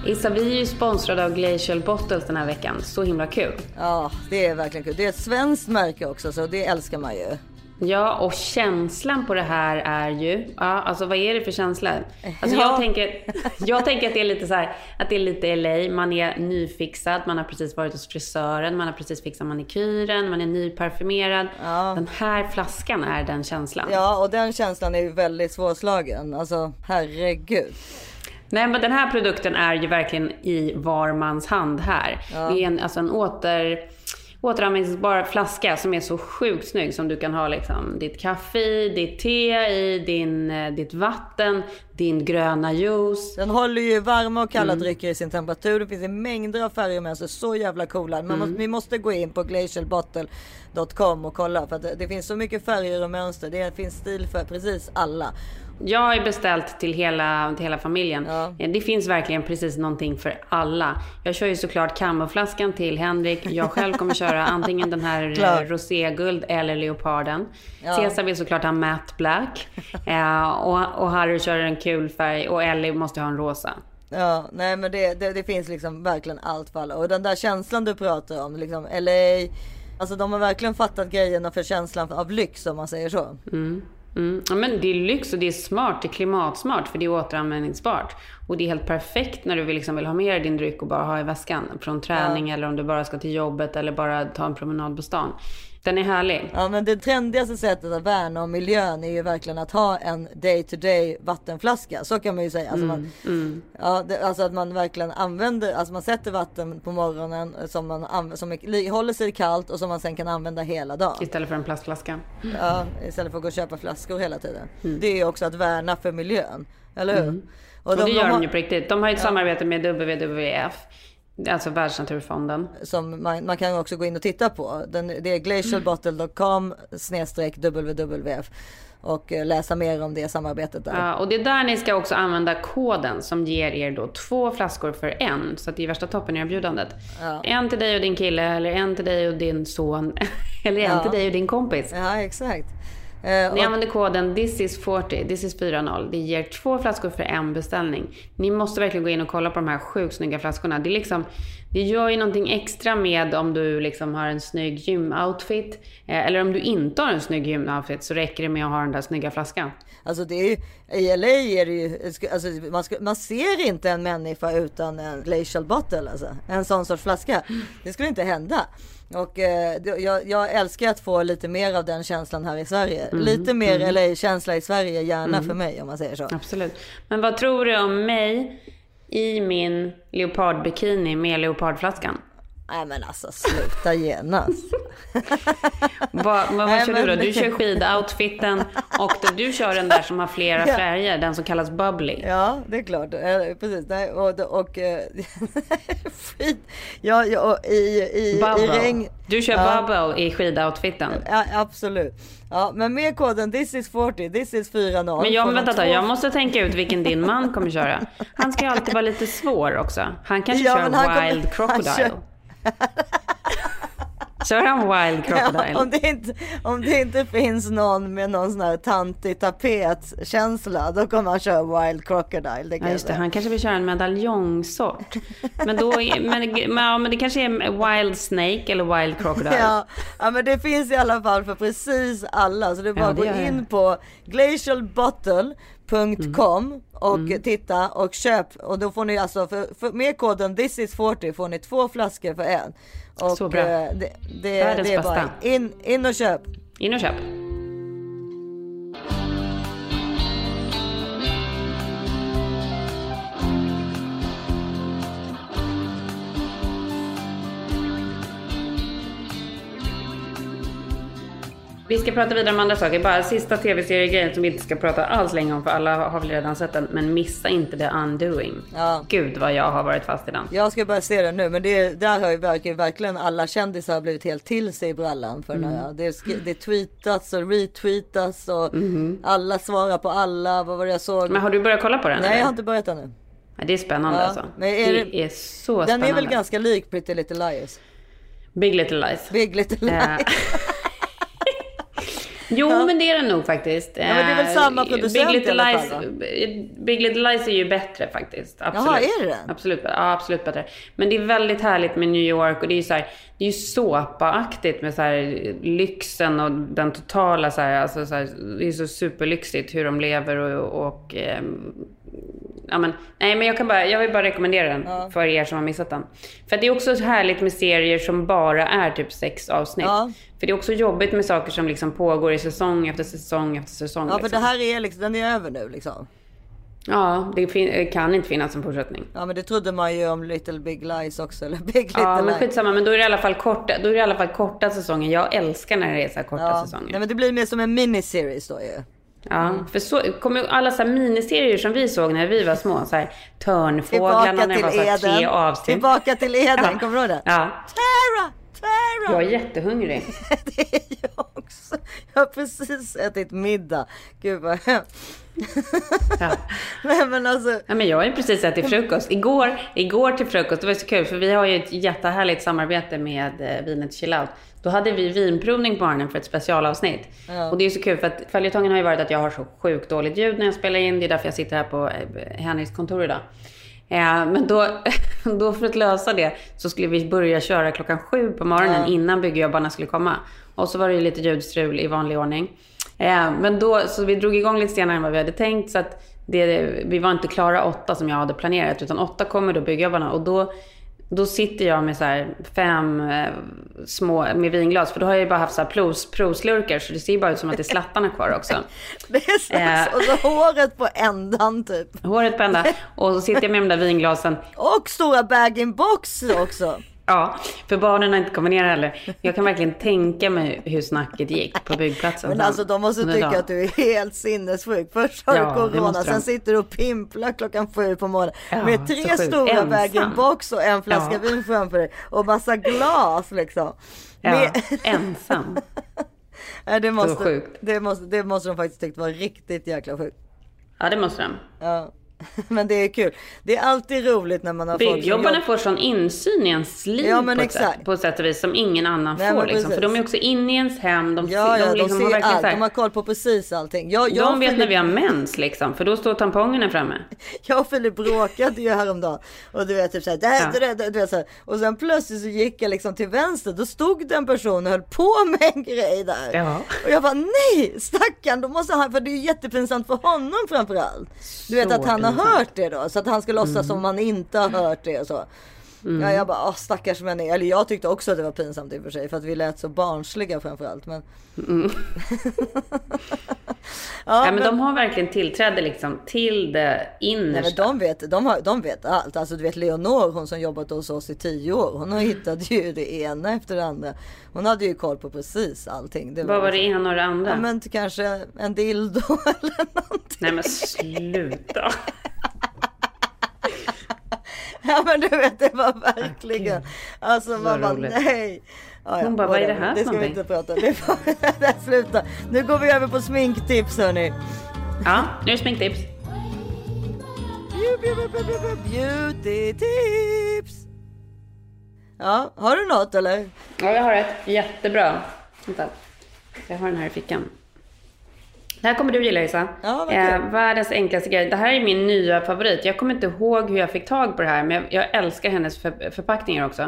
Issa, vi är ju sponsrade av Glacial Bottles den här veckan. Så himla kul. Ja, det är verkligen kul. Det är ett svenskt märke också så det älskar man ju. Ja, och känslan på det här är ju... Ja, alltså vad är det för känsla? Alltså Ja. jag, tänker, [LAUGHS] jag tänker att det är lite så här, att det är lite LA. Man är nyfixad, man har precis varit hos frisören, man har precis fixat manikyren, man är nyparfymerad. Den här flaskan är den känslan. Ja, och den känslan är ju väldigt svårslagen. Alltså, herregud. Nej men den här produkten är ju verkligen i var mans hand här. Ja. Det är en, alltså en åter, återanvändningsbar flaska som är så sjukt snygg som du kan ha liksom ditt kaffe i, ditt te i, din, eh, ditt vatten, din gröna juice. Den håller ju varma och kalla Mm. drycker i sin temperatur. Det finns en mängder av färger med så så jävla coola. Man Mm. måste, ni måste gå in på glacialbottle.com och kolla för att det finns så mycket färger och mönster. Det finns stil för precis alla. Jag har ju beställt till hela, till hela familjen. Eh, Det finns verkligen precis någonting för alla. Jag kör ju såklart kamoflaskan till Henrik. Jag själv kommer köra [LAUGHS] antingen den här eh, roséguld eller leoparden. Ja. Cesar vill såklart ha matte black. [LAUGHS] Eh, och, och Harry kör en kul färg och Ellie måste ha en rosa. Ja, nej men det, det, det finns liksom verkligen allt för alla. Och den där känslan du pratar om, liksom LA. Alltså de har verkligen fattat grejerna för känslan av lyx om man säger så. Mm. Mm. Ja, men det är lyx och det är smart, det är klimatsmart för det är återanvändningsbart. Och det är helt perfekt när du vill, liksom, vill ha med dig din dryck och bara ha i väskan. Från träning eller om du bara ska till jobbet eller bara ta en promenad på stan. Den är härlig. Ja men det trendigaste sättet att värna om miljön är ju verkligen att ha en day to day vattenflaska. Så kan man ju säga. Alltså, man, Mm. ja, det, alltså att man verkligen använder, alltså man sätter vatten på morgonen som, man, som är, håller sig kallt och som man sen kan använda hela dagen. Istället för en plastflaska. Ja, istället för att gå och köpa flaskor hela tiden. Mm. Det är ju också att värna för miljön. Eller hur? Mm. Och, det gör de har- ju på riktigt. De har ju ett Ja. samarbete med WWF. Alltså Världsnaturfonden. som man, man kan också gå in och titta på. Den, det är glacialbottle.com snedstreck WWF och eh, läsa mer om det samarbetet där. Ja, och det är där ni ska också använda koden som ger er då två flaskor för en. Så att det är värsta toppen i erbjudandet. Ja. En till dig och din kille, eller en till dig och din son, [LAUGHS] eller en Ja. till dig och din kompis. Ja, exakt. Eh, Ni använder koden this is 40, this is 40. Det ger två flaskor för en beställning. Ni måste verkligen gå in och kolla på de här sjukt snygga flaskorna. Det, är liksom, det gör ju någonting extra med om du liksom har en snygg gymoutfit. Eh, eller om du inte har en snygg gymoutfit så räcker det med att ha den där snygga flaskan. Alltså det är ju, i LA är det ju, alltså man, ska, man ser inte en människa utan en glacial bottle alltså. En sån sorts flaska. Det skulle inte hända. Och eh, jag, jag älskar att få lite mer av den känslan här i Sverige. Mm, Lite mer mm. LA-känsla i Sverige, gärna Mm. för mig om man säger så. Absolut. Men vad tror du om mig i min leopardbikini med leopardflaskan? Nej men alltså sluta genast. [LAUGHS] Vad, vad, Nej, kör men- du då? Du kör skidoutfiten och du kör den där som har flera [LAUGHS] Ja. färger, den som kallas bubbly. Ja, det är klart. Eh, Precis. Nej, och, och, eh, [LAUGHS] skit. Ja, ja, i, i, i regn. Du kör ja. bubble i skidoutfiten. Ja, absolut. Ja, men med koden this is 40, this is 40. Men jag, vänta, då, jag måste tänka ut vilken din man kommer köra. Han ska ju alltid vara lite svår också. Han kanske Ja, kör men han kommer- wild han crocodile. [LAUGHS] kör- han wild crocodile? Ja, om, det inte, om det inte finns någon med någon sån här tantig tapetkänsla, då kommer han köra wild crocodile. Det Ja, just det. Han kanske vill köra en medaljongsort. Men, då, är- men, men, ja, men det kanske är wild snake eller wild crocodile. Ja, ja, men det finns i alla fall för precis alla. Så det är bara Ja, att gå in på glacialbottle.com och Mm. titta och köp. Och då får ni alltså, för, för, med koden this is 40 får ni två flaskor för en. Och Så bra. eh, det, det, Världens det är bästa. bara in, in och köp. In och köp. Vi ska prata vidare om andra saker. Bara sista tv-seriegrejen som vi inte ska prata alls länge om för alla har väl redan sett den. Men missa inte The Undoing. Ja. Gud vad jag har varit fast i den. Jag ska bara se den nu, men det, där har ju verkligen, verkligen alla kändisar blivit helt till sig i brallan. För Mm. den här. det, det tweetas och retweetas och Mhm. alla svarar på alla. Vad var det jag såg? Men har du börjat kolla på den? Nej, eller? jag har inte börjat ännu. Ja, det är spännande Ja, alltså. är det, det- är så Den spännande. är väl ganska lik Pretty Little Liars? Big Little Lies. Big Little Eh, Lies. [LAUGHS] Jo, men det är den nog faktiskt. Ja, men det är väl Eh, samma producent Big Little, Lies, fall, Big Little Lies är ju bättre faktiskt. Absolut. Jaha, är det den? Absolut, ja, absolut bättre. Men det är väldigt härligt med New York och det är ju så här, det är ju såpaaktigt med så här lyxen och den totala så här, alltså så här, det är så superlyxigt hur de lever och, och ehm, Ja, men, nej, men jag, kan bara, jag vill bara rekommendera den för er som har missat den. För det är också så härligt med serier som bara är typ sex avsnitt. Ja. För det är också jobbigt med saker som liksom pågår i säsong efter säsong efter säsong. Ja, för liksom. det här är liksom, den är över nu liksom. Ja, det fin- kan inte finnas en fortsättning. Ja men det trodde man ju om Little Big Lies också. Eller Big Little Ja, men skitsamma. Men då är det i alla fall korta, då är det i alla fall korta säsonger. Jag älskar när det är så här korta Ja. säsonger. Nej men det blir mer som en miniseries då ju. Ja, för så, kommer alla så miniserier som vi såg när vi var små. Så här, Törnfåglarna när det var så här tre avsnitt. Tillbaka till [LAUGHS] Eden, Ja. kommer du ihåg det? Ja, Tara! Tara! jag är jättehungrig. [LAUGHS] Det är jag också. Jag har precis ätit middag. Gud vad hemskt. Ja. [LAUGHS] Nej men alltså. Ja, men jag har ju precis ätit frukost. Igår, igår till frukost, det var så kul för vi har ju ett jättehärligt samarbete med eh, vinet Chill Out. Då hade vi vinprovning på morgonen för ett specialavsnitt. Ja. Och det är så kul för att följetongen har ju varit att jag har så sjukt dåligt ljud när jag spelar in. Det är därför jag sitter här på eh, Henriks kontor idag. Eh, men då, [LAUGHS] då för att lösa det så skulle vi börja köra klockan sju på morgonen Ja. innan byggjobbarna skulle komma. Och så var det ju lite ljudstrul i vanlig ordning. Eh, men då, så vi drog igång lite senare än vad vi hade tänkt. Så att det, vi var inte klara åtta som jag hade planerat. Utan åtta kommer då byggjobbarna. Och då, då sitter jag med så här fem eh, små med vinglas. För då har jag ju bara haft så här pros, proslurkar. Så det ser ju bara ut som att det är slattarna kvar också. [LAUGHS] Det är så, Eh. Och så håret på ändan typ. Håret på ända. Och så sitter jag med de där vinglasen. Och stora bag-in-box också. Ja, för barnen har inte kommit ner heller. Jag kan verkligen tänka mig hur snacket gick på byggplatsen. Men alltså de måste tycka att du är helt sinnessjuk. Först har Ja, du corona, sen sitter du och pimplar klockan sju på morgonen. Ja, med tre stora Ensam. bag-in-box och en flaska Ja. vin framför dig. Och massa glas liksom. Ja, Med- ensam. [LAUGHS] Det, måste, det, måste, det måste de faktiskt tyckt var riktigt jäkla sjukt. Ja, det måste de. Ja. [LAUGHS] Men det är kul. Det är alltid roligt när man har Byggjobbarna jobb- får sån insyn i ens liv Ja, på, ett sätt, på ett sätt och vis som ingen annan Nej, får. Liksom. För de är också inne i ens hem. De, Ja, ser, ja, de, liksom de har ser allt. här, De har koll på precis allting. Jag, jag, de vet när vi har mens liksom. För då står tampongerna framme. [LAUGHS] Jag och Filip bråkade ju häromdagen. Och du vet typ såhär, det här, Ja. det det, så här. Och sen plötsligt så gick jag liksom till vänster. Då stod det en person och höll på med en [LAUGHS] grej där. Ja. Och jag bara nej stackarn, då måste han, för det är ju jättepinsamt för honom framförallt. Du vet Så att han har hört det då. Så att han ska låtsas som han inte har hört det och så. Mm. Ja, jag bara, åh, stackars människa. Eller jag tyckte också att det var pinsamt i och för sig. För att vi lät så barnsliga framförallt. Men... [LAUGHS] ja, Ja, men de har verkligen tillträde liksom till det Nej, men innersta. de, vet, de, har, de vet allt. Alltså du vet Leonor, hon som jobbat hos oss i tio år. Hon har hittat ju det ena efter det andra. Hon hade ju koll på precis allting. Det Vad var det liksom- ena och det andra? Ja men kanske en dildo [LAUGHS] eller någonting. Nej men sluta. [LAUGHS] Ja men du vet det var verkligen. Alltså man Vad bara roligt. nej. Ja, ja, Hon bara, vad är det här Det ska vi inte prata om. Det får, [LAUGHS] nej, sluta. Nu går vi över på sminktips hörni. Ja, nu är det sminktips. Beauty tips. Ja, har du något eller? Ja, jag har ett. Jättebra. Vänta. Jag har den här i fickan. Det här kommer du gilla Isa. Ja, eh, världens enklaste grej. Det här är min nya favorit. Jag kommer inte ihåg hur jag fick tag på det här. Men jag, jag älskar hennes för, förpackningar också.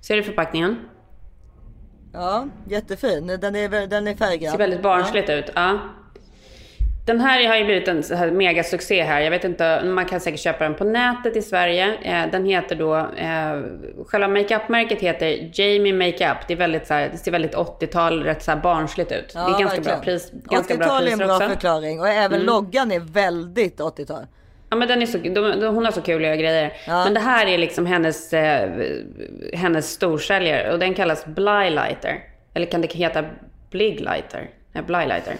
Ser du förpackningen? Ja, jättefin. Den är, den är färggrann. Ser väldigt barnsligt ut. Ja. Den här har ju blivit en här megasuccé här. Jag vet inte, man kan säkert köpa den på nätet i Sverige. Eh, den heter då, eh, själva makeupmärket heter Jamie Makeup. Det, är väldigt, så här, det ser väldigt 80-tal, rätt så här barnsligt ut. Ja, det är ganska verkligen. bra pris. Ganska bra 80-tal är en bra också. Mm. förklaring. Och även loggan är väldigt 80-tal. Ja, men den är så, de, de, hon har så kul att göra grejer. Ja. Men det här är liksom hennes, eh, hennes storsäljare och den kallas Bly Lighter. Eller kan det heta Blig Lighter? Nej, Bly Lighter.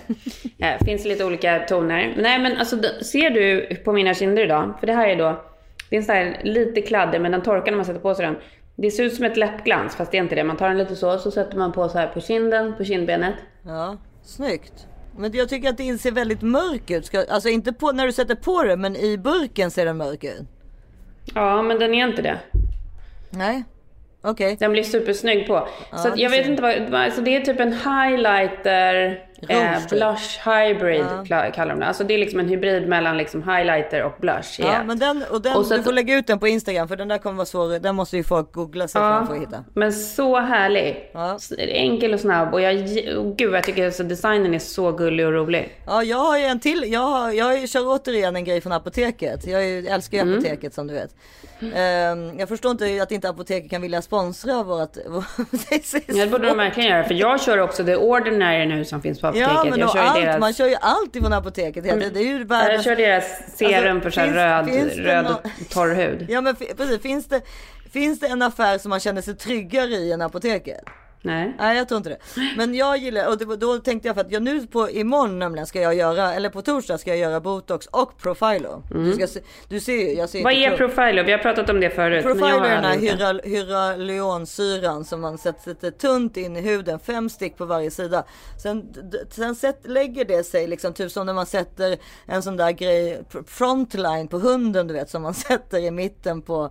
eh, finns lite olika toner. Nej men alltså ser du på mina kinder idag? För det här är då, det är en sån här lite kladdig men den torkar när man sätter på sig den. Det ser ut som ett läppglans fast det är inte det. Man tar den lite så, så sätter man på så här på kinden, på kindbenet. Ja, snyggt. Men jag tycker att det ser väldigt mörk ut. Ska, alltså inte på, när du sätter på det, men i burken ser den mörk ut. Ja men den är inte det. Nej, okej. Den blir supersnygg på. så att det jag vet inte vad- alltså det är typ en highlighter, eh, blush hybrid kla- kallar de det. Alltså det är liksom en hybrid mellan liksom highlighter och blush. Ja, men den, och den, Och så du att- får lägga ut den på Instagram för den där kommer vara svår. Den måste ju folk googla sig fram för att hitta. men så härlig. Ja. Enkel och snabb och jag, oh, gud jag tycker alltså designen är så gullig och rolig. Ja, jag har ju en till. Jag, har, jag kör återigen en grej från apoteket. Jag älskar ju Mm. apoteket som du vet. Ehm, jag förstår inte att inte apoteket kan vilja sponsra [LAUGHS] vårt... Ja, det borde de verkligen göra. För jag kör också The Ordinary nu som finns på apoteket. Ja, men jag kör ju allt, deras... man kör ju allt ifrån apoteket. Det, det är ju Jag världens... kör deras serum Alltså, för finns- röd, finns röd nå- torr hud. Ja men precis, finns det, finns det en affär som man känner sig tryggare i än apoteket? Nej. Nej jag tror inte det. Men jag gillar, och det, då tänkte jag för att jag nu på imorgon nämligen ska jag göra, eller på torsdag ska jag göra botox och profilo. Du, ska du ser ju, jag ser Mm. Vad är pro- Profilo? Vi har pratat om det förut. Profilo är den här hyraluronsyran som man sätter, tunt in i huden, fem stick på varje sida. Sen, sen sätt, lägger det sig liksom typ som när man sätter en sån där grej, frontline på hunden du vet som man [LAUGHS] sätter i mitten på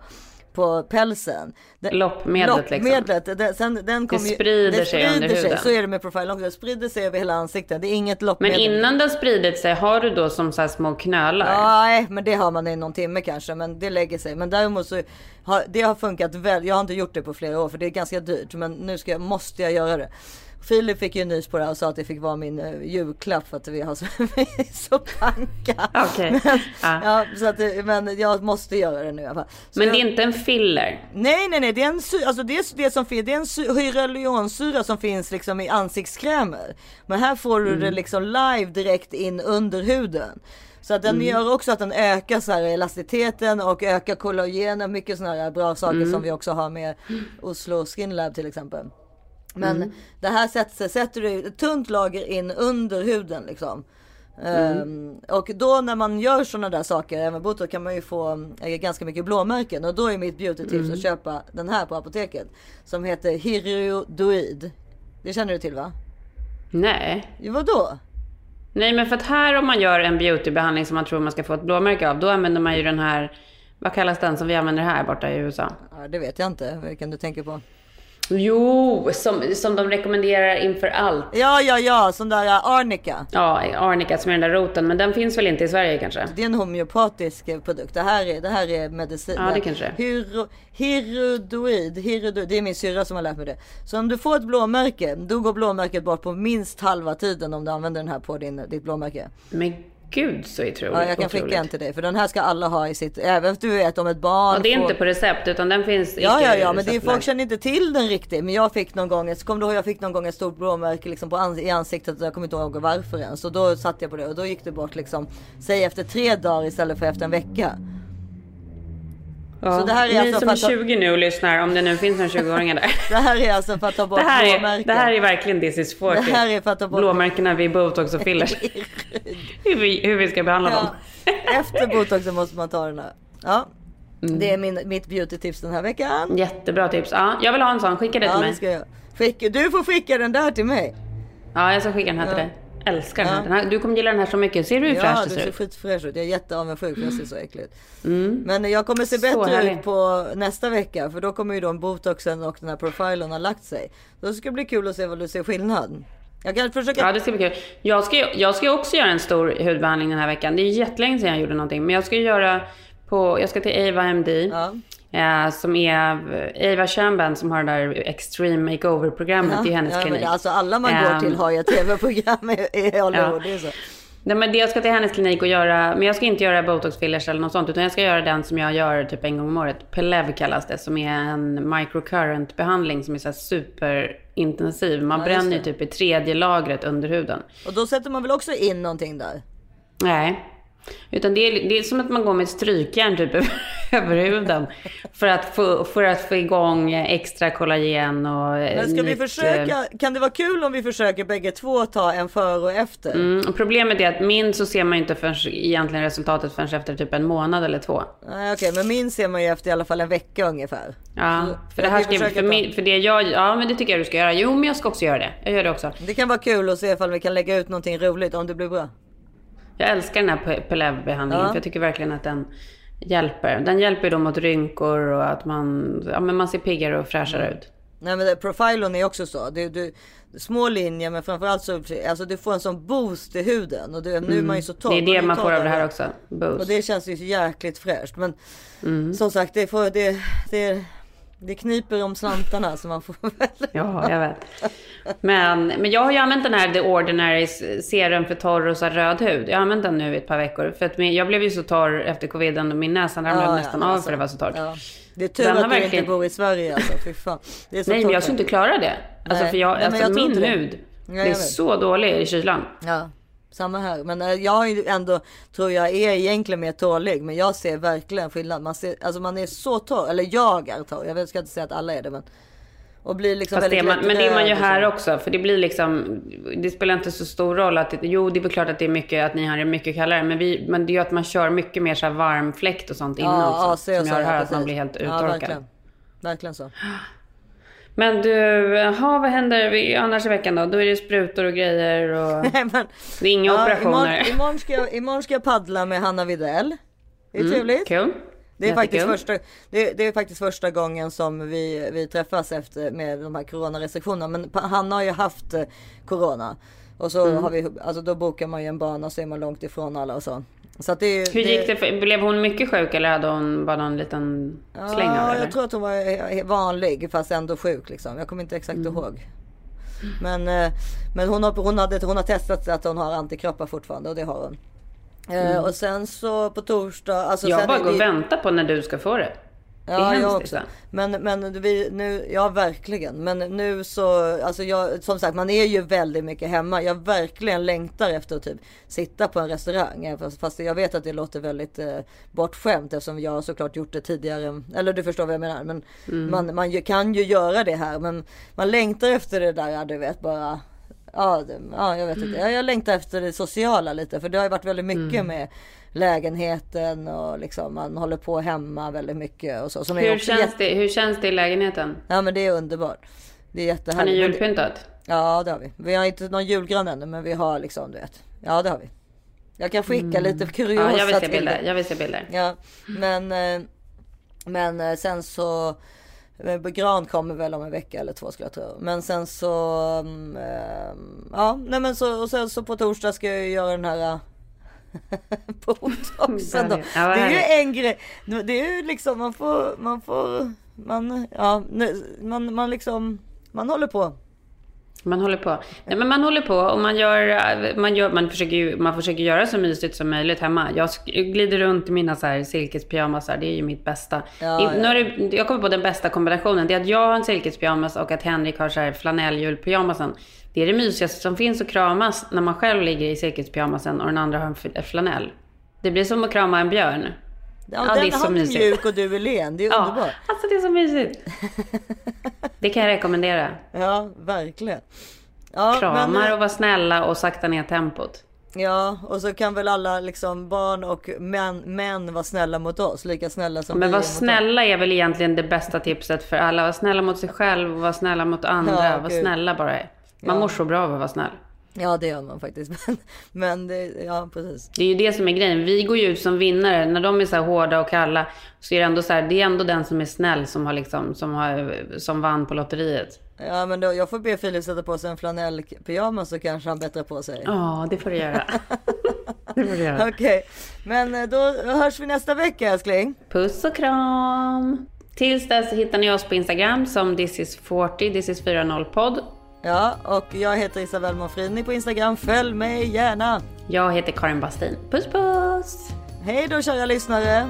på pälsen. Den- Loppmedlet, liksom. Loppmedlet, det, sen, den kommer ju- sprider det sig under sprider huden. Så är det med Profile också, det sprider sig över hela ansiktet. Det är inget Men loppmedel. innan det har spridit sig, har du då som så här små knölar? Nej, men det har man i någon timme kanske, men det lägger sig. Men däremot så har det har funkat väl. Jag har inte gjort det på flera år för det är ganska dyrt, men nu ska måste jag göra det. Filip fick ju nys på det här och sa att det fick vara min uh, julklapp för att vi har så, vi [LAUGHS] är så panka. Okej. Men, Ja. ja, så att, det- men jag måste göra det nu i alla fall. Så Men det är inte en filler? Nej, nej, nej, det är en, sy- alltså det, är det som finns, det är en sy- hyaluronssyra som finns liksom i ansiktskrämer. Men här får du det liksom live direkt in under huden. Så att den gör också att den ökar så här elasticiteten och ökar kollagenen. Mycket sådana här bra saker som vi också har med Oslo Skin Lab till exempel. Men det här sätter, sätter du ett tunt lager in under huden liksom. Ehm, och då när man gör sådana där saker, även botox, kan man ju få eh, ganska mycket blåmärken. Och då är mitt beauty-tips att köpa den här på apoteket. Som heter Hiridoid. Det känner du till va? Nej. Vadå? Nej, men för att här om man gör en beautybehandling som man tror man ska få ett blåmärke av, då använder man ju den här, vad kallas den som vi använder här borta i USA? Ja, det vet jag inte. Vilken du tänker på? Jo, som, som de rekommenderar inför allt. Ja, ja, ja, sån där arnika. Ja, arnika som är den där roten, men den finns väl inte i Sverige kanske? Det är en homeopatisk produkt. Det här är, det här är medicin. Ja, det kanske är. Hiro, hirudoid, hirudoid, det är min syrra som har lärt mig det. Så om du får ett blåmärke, då går blåmärket bort på minst halva tiden om du använder den här på din, ditt blåmärke. Men gud så otroligt. Ja, jag kan skicka otroligt. en till dig. För den här ska alla ha i sitt, även du vet om ett barn Och det är får... inte på recept, utan den finns Ja, ja, ja, men det är, folk känner inte till den riktigt. Men jag fick någon gång, kommer du ihåg, jag fick någon gång ett stort blåmärke liksom på ans- i ansiktet. Jag kommer inte ihåg varför ens. Så då satte jag på det och då gick det bort liksom, säg efter tre dagar istället för efter en vecka. Ja. Så det här är Ni alltså som är att ta- 20 nu och lyssnar, om det nu finns några 20-åringar där. [LAUGHS] Det här är alltså för att ta bort Det här, är, blåmärken. det här är verkligen this is 40. Det här är för att ta bort- Blåmärkena vid botox och fillers. [LAUGHS] hur, vi, hur vi ska behandla dem. Ja. [LAUGHS] Efter botoxen måste man ta den här. Ja, Mm. det är min, mitt beauty-tips den här veckan. Jättebra tips. Ja, jag vill ha en sån. Skicka det Ja, till det mig. ska jag. Skicka, du får skicka den där till mig. Ja, jag ska skicka den här till dig. Älskar den här. Ja. den här. Du kommer gilla den här så mycket. Ser du hur Ja, fräsch du ser ser ut? skitfräsch ut. Jag är jätteavundsjuk för jag ser så äcklig ut. Men jag kommer se Mm. Bättre ut på nästa vecka. För då kommer ju de botoxen och den här profilen ha lagt sig. Då ska det bli kul att se vad du ser skillnad. Jag kan försöka. Ja, det ska bli kul. Jag ska, jag ska också göra en stor hudbehandling den här veckan. Det är jättelänge sedan jag gjorde någonting. Men jag ska göra på, jag ska till Ava MD. Eh, som är Ava Chamban som har det där Extreme Makeover-programmet. Det är hennes ja, klinik. Alltså alla man går till har ju ett tv-program i, i [LAUGHS] Hollywood. Så. Nej, men det jag ska till hennes klinik och göra, men jag ska inte göra botox fillers eller något sånt, utan jag ska göra den som jag gör typ en gång om året. Pelev kallas det, som är en microcurrent behandling som är så superintensiv. Man Ja, bränner ju typ i tredje lagret under huden. Och då sätter man väl också in någonting där? Nej. Utan det är, det är som att man går med ett strykjärn typ [LAUGHS] över huden. För att få, för att få igång extra kollagen och Men ska vi nytt, försöka? Kan det vara kul om vi försöker bägge två ta en före och efter? Mm, och problemet är att min så ser man ju inte förrän, egentligen resultatet förrän efter typ en månad eller två. Nej okej, men min ser man ju efter i alla fall en vecka ungefär. Ja, för det här ska, för, min, för det jag, ja men det tycker jag du ska göra. Jo men jag ska också göra det. Jag gör det också. Det kan vara kul att se ifall vi kan lägga ut någonting roligt om det blir bra. Jag älskar den här Pe- Pelev-behandlingen Ja. för jag tycker verkligen att den hjälper. Den hjälper då mot rynkor och att man, ja men man ser piggare och fräschare ut. Nej men profilen är också så. Du, du, små linjer men framförallt så alltså du får en sån boost i huden. Och du, nu är man ju så torr. Mm. Det är det man får av det här också. Boost. Och det känns ju så jäkligt fräscht. Men Mm. som sagt, det, får, det, det, Det kniper om slantarna så man får väl... Ja, jag vet. Men, men jag har ju använt den här The Ordinary serum för torr och så röd hud. Jag har använt den nu i ett par veckor. För att min, jag blev ju så torr efter coviden och min näsa ramlade Ja, nästan ja, av alltså, för det var så torrt. Ja. Det är tur Den att du verkligen- inte bor i Sverige alltså, fy fan. Det är så Nej, men jag skulle inte klara det. Alltså, Nej. för jag, Nej, alltså jag min hud, jag det är så dålig i kylan. Ja, samma här. Men eh, jag är ju ändå, tror jag är egentligen mer tålig. Men jag ser verkligen skillnad. Man, ser, alltså man är så torr, eller jag är torr. Jag ska inte säga att alla är det. Men, och blir liksom Fast det man, men det är man ju här så. också. För det blir liksom, det spelar inte så stor roll att, jo det är väl klart att det är mycket, att ni har det mycket kallare. Men, vi, men det är ju att man kör mycket mer så här varm fläkt och sånt innan Ja, också. ja, så som gör så, här ja, att man blir helt Ja, uttorkad. verkligen. Verkligen så. [GASPS] [GASPS] men du, jaha, vad händer annars i veckan då? Då är det sprutor och grejer och [LAUGHS] Nej, men, det är inga ja, operationer. Imorgon, imorgon, ska jag, imorgon ska jag paddla med Hanna Videll. Det är Mm, trevligt. Kul. Det är, faktiskt första, det, det är faktiskt första gången som vi, vi träffas efter med de här coronarestriktionerna. Men pa- han har ju haft eh, corona. Och så Mm. har vi, alltså då bokar man ju en bana så är man långt ifrån alla och så. Så det, Hur gick det? För, blev hon mycket sjuk eller hade hon bara någon liten släng av det? Jag tror att hon var eh, vanlig fast ändå sjuk liksom. Jag kommer inte exakt Mm. ihåg. Men, eh, men hon, har, hon, hade, hon har testat att hon har antikroppar fortfarande och det har hon. Eh, Mm. Och sen så på torsdag. Alltså jag bara går och väntar på när du ska få det. Ja, jag också. liksom. Men, men vi, nu, ja verkligen. Men nu så, alltså jag, som sagt man är ju väldigt mycket hemma. Jag verkligen längtar efter att typ sitta på en restaurang. Fast, fast jag vet att det låter väldigt eh, bortskämt eftersom jag såklart gjort det tidigare. Eller du förstår vad jag menar. Men Mm. man, man ju, kan ju göra det här. Men man längtar efter det där, ja, du vet bara. Ja, ja, jag vet inte. Jag, jag längtar efter det sociala lite. För det har ju varit väldigt mycket Mm. med lägenheten och liksom man håller på hemma väldigt mycket och så. Som Hur känns, jätte- det, hur känns det i lägenheten? Ja men det är underbart. Det är Har jättehärligt. ni Men det- julpyntat? Ja det har vi. Vi har inte någon julgran ännu men vi har liksom du vet. Ja det har vi. Jag kan skicka lite kuriosa Mm. Ja, jag vill se bilder. Jag vill se bilder. Ja men, eh, men eh, sen så eh, gran kommer väl om en vecka eller två skulle jag tro. Men sen så, mm, ja nej men så, och sen så på torsdag ska jag göra den här [LAUGHS] botoxen då. Ja, vad det är ju en grej. Det är ju liksom man får, man får, man, ja, man, man liksom, man håller på. Man håller på. Nej, men man håller på och man gör, man gör, man försöker ju, man försöker göra så mysigt som möjligt hemma. Jag glider runt i mina så här silkespyjamasar, det är ju mitt bästa. Ja, I, ja. Nu det, jag kommer på den bästa kombinationen, det är att jag har en silkespyjamas och att Henrik har så här flanelljulpyjamasen. Det är det mysigaste som finns att kramas när man själv ligger i silkespyjamasen och den andra har en flanell. Det blir som att krama en björn. Ja, Ja, det är den, så han är mysigt. mjuk och du är len. Det är Ja, underbart. alltså det är så mysigt. [LAUGHS] Det kan jag rekommendera. Ja, verkligen. Ja, Kramar men, och vara snälla och sakta ner tempot. ja, och så kan väl alla liksom barn och män, män vara snälla mot oss. Lika snälla som Men vi var är mot snälla är väl egentligen det bästa tipset för alla. Var snälla mot sig själv och var snälla mot andra. Ja, var snälla bara. Man ja. mår så bra av att vara snäll. Ja, det gör man faktiskt. [LAUGHS] Men, men det, ja, precis. Det är ju det som är grejen. Vi går ju ut som vinnare. När de är så hårda och kalla så är det ändå så här, det är ändå den som är snäll som, har liksom, som, har, som vann på lotteriet. Ja, men då, jag får be Filip sätta på sig en flanellpyjamas så kanske han bättrar på sig. Ja, det får du göra. [LAUGHS] det får du göra. Okej, okay. men då hörs vi nästa vecka älskling. Puss och kram. Tills dess hittar ni oss på Instagram som thisis40, thisis40podd Ja, och jag heter Isabelle Monfrini på Instagram. Följ mig gärna. Jag heter Karin Bastin. Puss puss! Hej då kära lyssnare.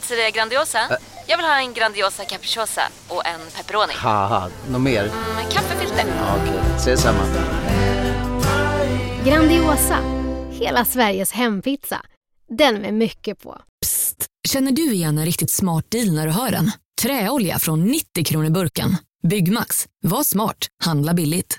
Pizzeria Grandiosa? Jag vill ha en Grandiosa capriciosa och en pepperoni. något mer? Med kaffefilter. Ja, Okej, ses samma. Grandiosa, hela Sveriges hempizza. Den med mycket på. Känner du igen en riktigt smart deal när du hör den? Träolja från 90 kronor burken. Byggmax. Var smart. Handla billigt.